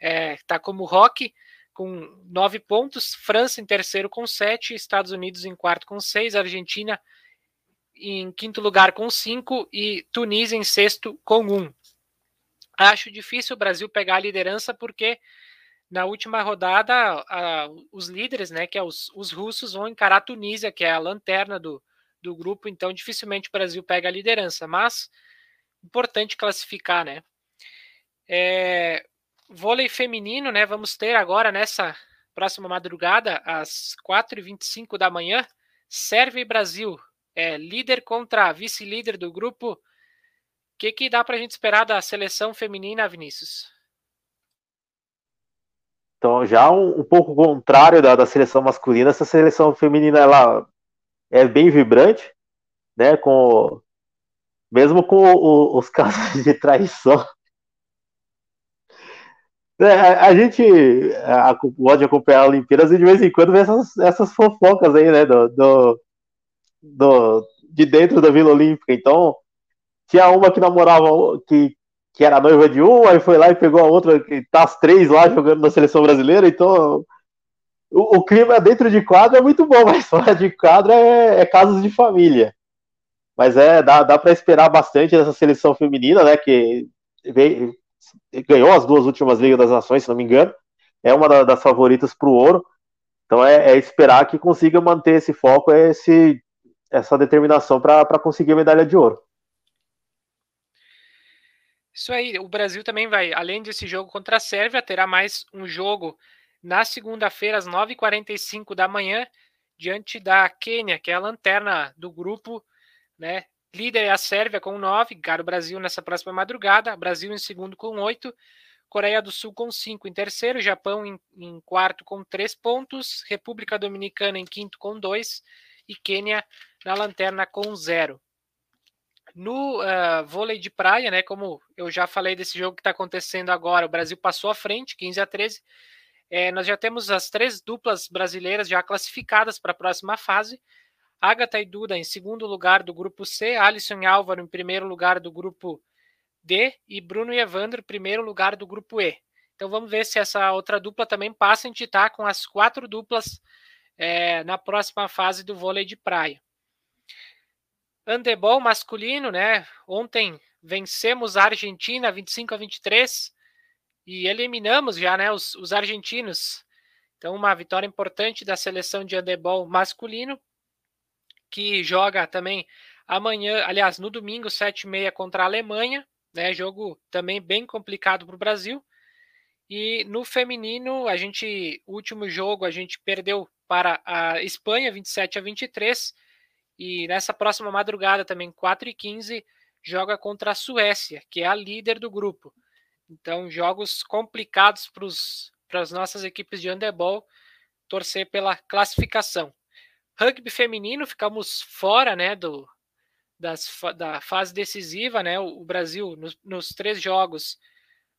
É, tá como Rock, com nove pontos. França em terceiro com sete. Estados Unidos em quarto com seis. Argentina em quinto lugar com cinco. E Tunísia em sexto com um. Acho difícil o Brasil pegar a liderança porque na última rodada a, os líderes, né, que é os, os, russos, vão encarar a Tunísia, que é a lanterna do, do grupo, então dificilmente o Brasil pega a liderança, mas importante classificar, né? É, vôlei feminino, né? Vamos ter agora nessa próxima madrugada, às 4h25 da manhã, Sérvia e Brasil, é, líder contra vice-líder do grupo o que, que dá para a gente esperar da seleção feminina, Vinícius? Então, já um, um pouco contrário da, da, seleção masculina, essa seleção feminina ela é bem vibrante, né? Com mesmo com o, os casos de traição. É, a, a, gente a, pode acompanhar Olimpíadas e de vez em quando vê essas, essas fofocas aí, né? Do, do, do, de dentro da Vila Olímpica. Então, tinha uma que namorava, que, que era noiva de um, aí foi lá e pegou a outra, que tá as três lá jogando na seleção brasileira, então o, o clima dentro de quadro é muito bom, mas fora de quadro é, é casos de família. Mas é, dá, dá para esperar bastante dessa seleção feminina, né, que veio, ganhou as duas últimas Ligas das Nações, se não me engano, é uma da, das favoritas para o ouro. Então é, é, esperar que consiga manter esse foco, esse, essa determinação para conseguir a medalha de ouro. Isso aí, o Brasil também vai, além desse jogo contra a Sérvia, terá mais um jogo na segunda-feira, às 9h45 da manhã, diante da Quênia, que é a lanterna do grupo, né? Líder é a Sérvia com 9, cara o Brasil nessa próxima madrugada, Brasil em segundo com 8, Coreia do Sul com 5 em terceiro, Japão em, em quarto com 3 pontos, República Dominicana em quinto com 2 e Quênia na lanterna com 0. No uh, vôlei de praia, né, como eu já falei desse jogo que está acontecendo agora, o Brasil passou à frente, 15 a 13. É, nós já temos as três duplas brasileiras já classificadas para a próxima fase. Agatha e Duda em segundo lugar do grupo C, Alisson e Álvaro em primeiro lugar do grupo D e Bruno e Evandro em primeiro lugar do grupo E. Então vamos ver se essa outra dupla também passa gente estar com as quatro duplas é, na próxima fase do vôlei de praia. Handebol masculino, né? Ontem vencemos a Argentina 25 a 23 e eliminamos já, né, os, os argentinos. Então, uma vitória importante da seleção de handebol masculino, que joga também amanhã, aliás, no domingo, 7h30 contra a Alemanha, né? Jogo também bem complicado para o Brasil. E no feminino, a gente, último jogo, a gente perdeu para a Espanha, 27 a 23 e nessa próxima madrugada, também 4 e 15 joga contra a Suécia, que é a líder do grupo. Então, jogos complicados para as nossas equipes de handebol torcer pela classificação. Rugby feminino, ficamos fora né, do, das, da fase decisiva. Né? O, o Brasil, nos, nos três jogos,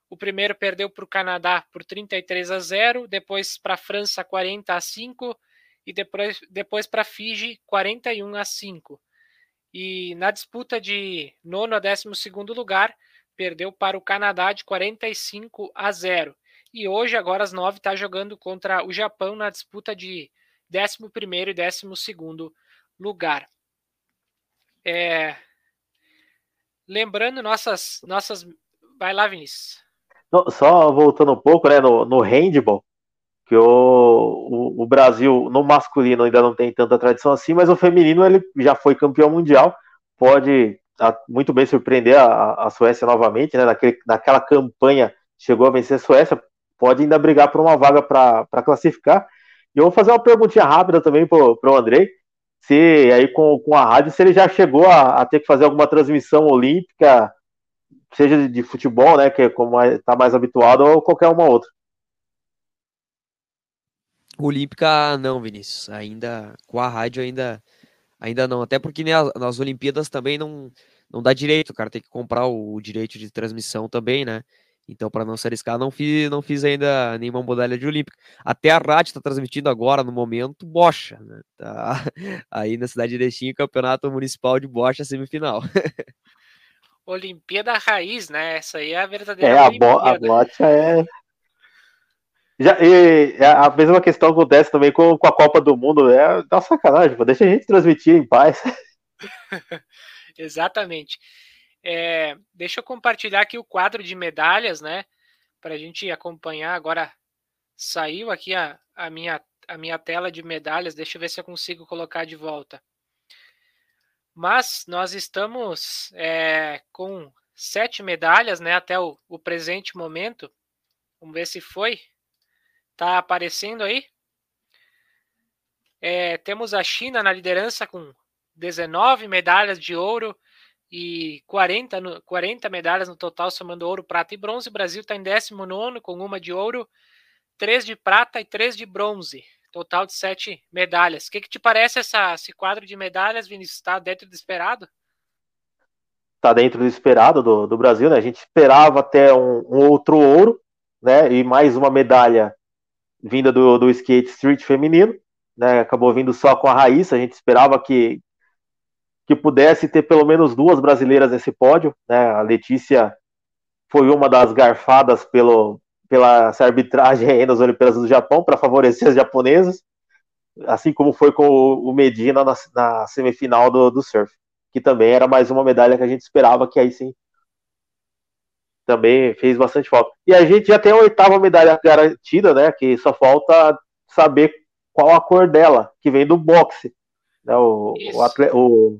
o primeiro perdeu para o Canadá por 33 a 0, depois para a França 40 a 5 e depois, depois para Fiji 41 a 5. E na disputa de nono a décimo segundo lugar, perdeu para o Canadá de 45 a 0. E hoje, agora às 9, está jogando contra o Japão na disputa de 11 e 12 lugar. É... Lembrando nossas, nossas. Vai lá, Vinícius. Só voltando um pouco, né, no, no handball, que o, o, o, Brasil no masculino ainda não tem tanta tradição assim, mas o feminino ele já foi campeão mundial, pode muito bem surpreender a, a Suécia novamente, né? Naquele, naquela campanha chegou a vencer a Suécia, pode ainda brigar por uma vaga para classificar. E eu vou fazer uma perguntinha rápida também para o Andrei, se aí com, com a rádio, se ele já chegou a, a ter que fazer alguma transmissão olímpica, seja de, de futebol, né, que é como está mais habituado, ou qualquer uma outra. Olímpica não, Vinícius. Ainda com a rádio ainda ainda não, até porque né, nas Olimpíadas também não não dá direito, o cara tem que comprar o, direito de transmissão também, né? Então, para não se arriscar, não fiz, não fiz ainda nenhuma modalidade olímpica. Até a rádio está transmitindo agora, no momento, bocha. Né? Tá aí na cidade de Erechim, Campeonato Municipal de Bocha, semifinal. Olimpíada Raiz, né? Essa aí é a verdadeira é. A, bo a bocha é... Já, e a mesma questão acontece também com, com a Copa do Mundo. É dá sacanagem, pô. deixa a gente transmitir em paz. Exatamente. É, deixa eu compartilhar aqui o quadro de medalhas, né? Para a gente acompanhar. Agora saiu aqui a, a, minha, a minha tela de medalhas. Deixa eu ver se eu consigo colocar de volta. Mas nós estamos é, com sete medalhas, né? Até o, o presente momento. Vamos ver se foi. Tá aparecendo aí? É, temos a China na liderança com 19 medalhas de ouro e 40, no, 40 medalhas no total, somando ouro, prata e bronze. O Brasil está em 19 com uma de ouro, três de prata e três de bronze. Total de sete medalhas. O que, que te parece essa, esse quadro de medalhas, Vinícius? Está dentro do esperado? Está dentro do esperado do, do Brasil, né? A gente esperava até um, um, outro ouro, né? E mais uma medalha vinda do, do skate street feminino, né? Acabou vindo só com a Raíssa. A gente esperava que, que pudesse ter pelo menos duas brasileiras nesse pódio. Né? A Letícia foi uma das garfadas pelo, pela arbitragem aí nas Olimpíadas do Japão para favorecer as japonesas, assim como foi com o Medina na, na semifinal do, do surf, que também era mais uma medalha que a gente esperava que aí sim também fez bastante falta. E a gente já tem a oitava medalha garantida, né? Que só falta saber qual a cor dela, que vem do boxe. Né, o, o, atleta, o,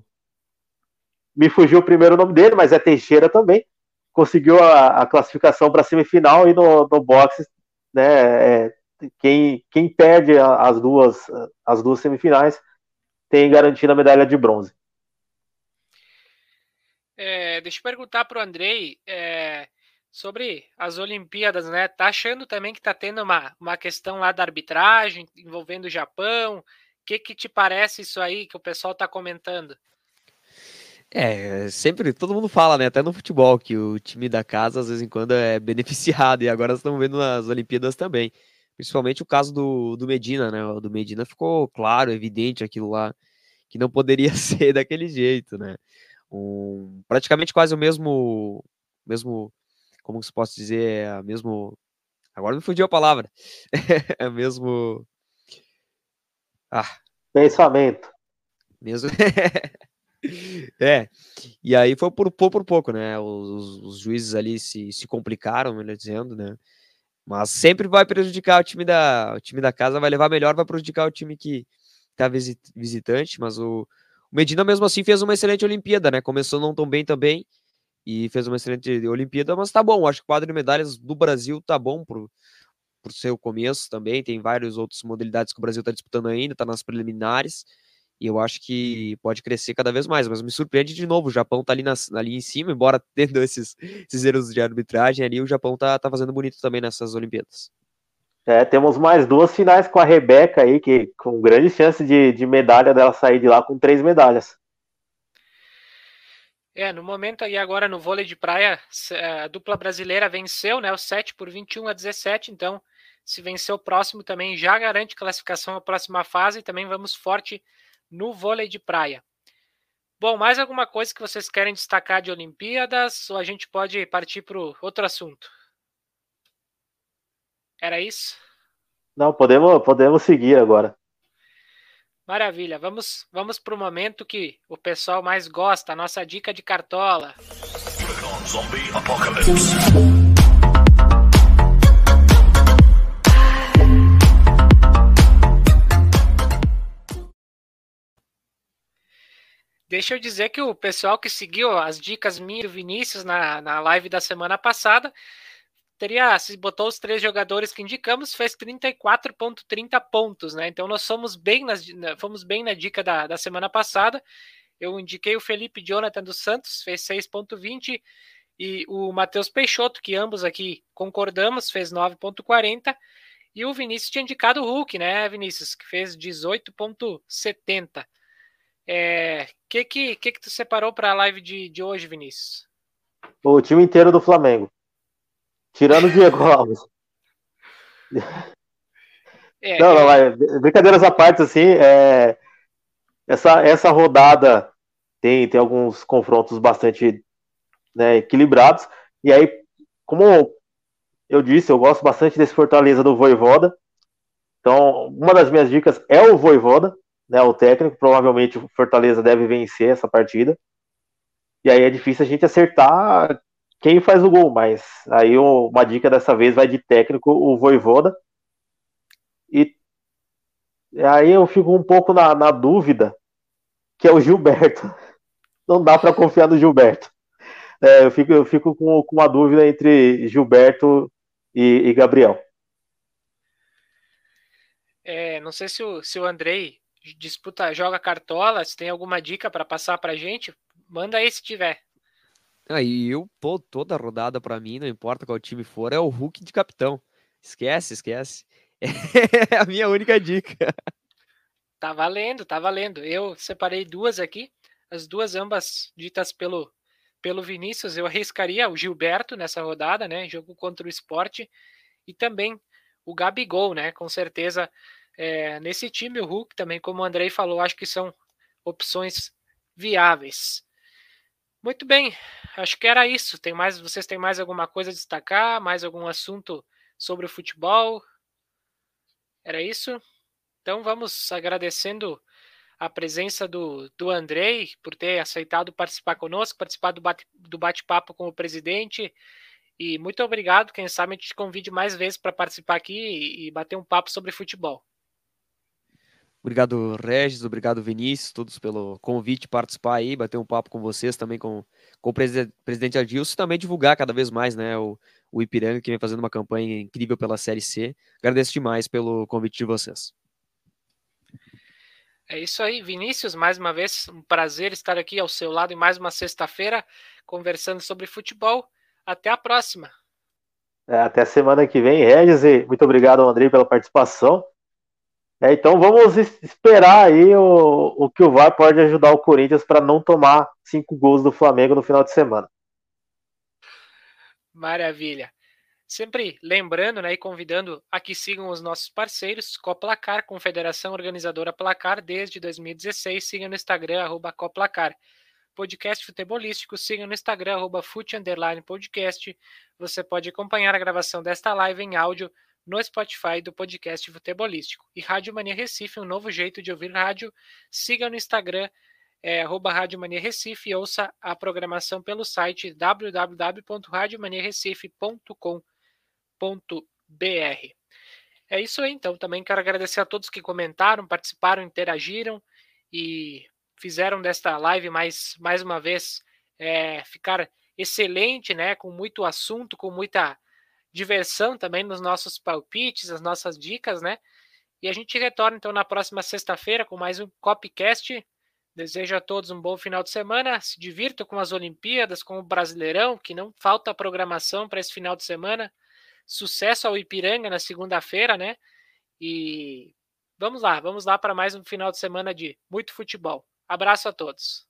me fugiu o primeiro nome dele, mas é Teixeira também. Conseguiu a, a classificação para a semifinal e no, no boxe, né? É, quem, quem perde as duas, as duas semifinais tem garantido a medalha de bronze. É, deixa eu perguntar para o Andrei é, sobre as Olimpíadas, né? Tá achando também que tá tendo uma, uma questão lá da arbitragem envolvendo o Japão? O que, que te parece isso aí que o pessoal tá comentando? É, sempre todo mundo fala, né? Até no futebol, que o time da casa, às vezes em quando, é beneficiado, e agora estamos vendo nas Olimpíadas também. Principalmente o caso do, do Medina, né? O do Medina ficou claro, evidente aquilo lá, que não poderia ser daquele jeito, né? Um, praticamente quase o mesmo, mesmo, como se posso dizer, é mesmo. Agora me fugiu a palavra. é mesmo. Ah. Pensamento. Mesmo. É, e aí foi por, por, por pouco, né? Os, os, juízes ali se, se complicaram, melhor dizendo, né? Mas sempre vai prejudicar o time da, o time da casa, vai levar melhor, vai prejudicar o time que tá visit, visitante, mas o, o Medina mesmo assim fez uma excelente Olimpíada, né? Começou não tão bem também e fez uma excelente Olimpíada, mas tá bom, acho que o quadro de medalhas do Brasil tá bom pro, pro seu começo também, tem várias outras modalidades que o Brasil tá disputando ainda, tá nas preliminares, e eu acho que pode crescer cada vez mais, mas me surpreende de novo. O Japão tá ali, nas, ali em cima, embora tendo esses, esses erros de arbitragem ali, o Japão tá, tá fazendo bonito também nessas Olimpíadas. É, temos mais duas finais com a Rebeca aí, que com grande chance de, de medalha dela sair de lá com três medalhas. É, no momento aí agora no vôlei de praia, a dupla brasileira venceu, né, o 7 por 21 a 17, então se vencer o próximo também já garante classificação à próxima fase e também vamos forte no vôlei de praia. Bom, mais alguma coisa que vocês querem destacar de Olimpíadas ou a gente pode partir para outro assunto? Era isso? Não, podemos, podemos seguir agora. Maravilha, vamos, vamos para o momento que o pessoal mais gosta, a nossa dica de cartola. Deixa eu dizer que o pessoal que seguiu as dicas minhas e Vinícius na, na live da semana passada teria, se botou os três jogadores que indicamos, fez 34,30 pontos, né? Então nós somos bem nas, fomos bem na dica da, da semana passada. Eu indiquei o Felipe Jonathan dos Santos, fez 6,20 e o Matheus Peixoto, que ambos aqui concordamos, fez 9,40. E o Vinícius tinha indicado o Hulk, né, Vinícius, que fez 18,70. É, que, que, que que tu separou para a live de, de hoje, Vinícius? O time inteiro do Flamengo. Tirando o Diego Alves. É, não, não, é... brincadeiras à parte, assim, é... essa, essa rodada tem, tem alguns confrontos bastante né, equilibrados, e aí, como eu disse, eu gosto bastante desse Fortaleza do Voivoda, então, uma das minhas dicas é o Voivoda, né, o técnico, provavelmente o Fortaleza deve vencer essa partida, e aí é difícil a gente acertar quem faz o gol, mas aí uma dica dessa vez vai de técnico, o Voivoda. E aí eu fico um pouco na, na dúvida, que é o Gilberto. Não dá para confiar no Gilberto. É, eu fico, eu fico com, com uma dúvida entre Gilberto e, e Gabriel. É, não sei se o, se o Andrei disputa, joga cartola, se tem alguma dica para passar para gente, manda aí se tiver. Aí eu, pô, toda rodada para mim, não importa qual time for, é o Hulk de capitão. Esquece, esquece. É a minha única dica. Tá valendo, tá valendo. Eu separei duas aqui, as duas ambas ditas pelo pelo Vinícius. Eu arriscaria o Gilberto nessa rodada, né? Jogo contra o esporte. E também o Gabigol, né? Com certeza é, nesse time, o Hulk também, como o Andrei falou, acho que são opções viáveis. Muito bem, acho que era isso. Tem mais, vocês têm mais alguma coisa a destacar? Mais algum assunto sobre o futebol? Era isso? Então vamos agradecendo a presença do, do Andrei por ter aceitado participar conosco, participar do bate-papo com o presidente. E muito obrigado. Quem sabe a gente te convide mais vezes para participar aqui e, e bater um papo sobre futebol. Obrigado, Regis, obrigado, Vinícius, todos pelo convite, participar aí, bater um papo com vocês, também com, com o presidente Adilson, e também divulgar cada vez mais né, o, o Ipiranga, que vem fazendo uma campanha incrível pela Série C. Agradeço demais pelo convite de vocês. É isso aí, Vinícius, mais uma vez, um prazer estar aqui ao seu lado em mais uma sexta-feira, conversando sobre futebol. Até a próxima. É, até semana que vem, Regis, e muito obrigado, André, pela participação. É, então vamos esperar aí o, o que o VAR pode ajudar o Corinthians para não tomar cinco gols do Flamengo no final de semana. Maravilha. Sempre lembrando né, e convidando a que sigam os nossos parceiros, Coplacar, Confederação Organizadora Placar, desde 2016. Siga no Instagram, arroba Coplacar. Podcast futebolístico, siga no Instagram, arroba fute, podcast. Você pode acompanhar a gravação desta live em áudio no Spotify do podcast futebolístico. E Rádio Mania Recife, um novo jeito de ouvir rádio. Siga no Instagram, é, arroba Rádio Mania Recife e ouça a programação pelo site www.radiomaniarecife.com.br. É isso aí, então. Também quero agradecer a todos que comentaram, participaram, interagiram e fizeram desta live mais, mais uma vez é, ficar excelente, né? Com muito assunto, com muita diversão também nos nossos palpites, as nossas dicas, né? E a gente retorna então na próxima sexta-feira com mais um Copcast. Desejo a todos um bom final de semana. Se divirtam com as Olimpíadas, com o Brasileirão, que não falta programação para esse final de semana. Sucesso ao Ipiranga na segunda-feira, né? E vamos lá, vamos lá para mais um final de semana de muito futebol. Abraço a todos.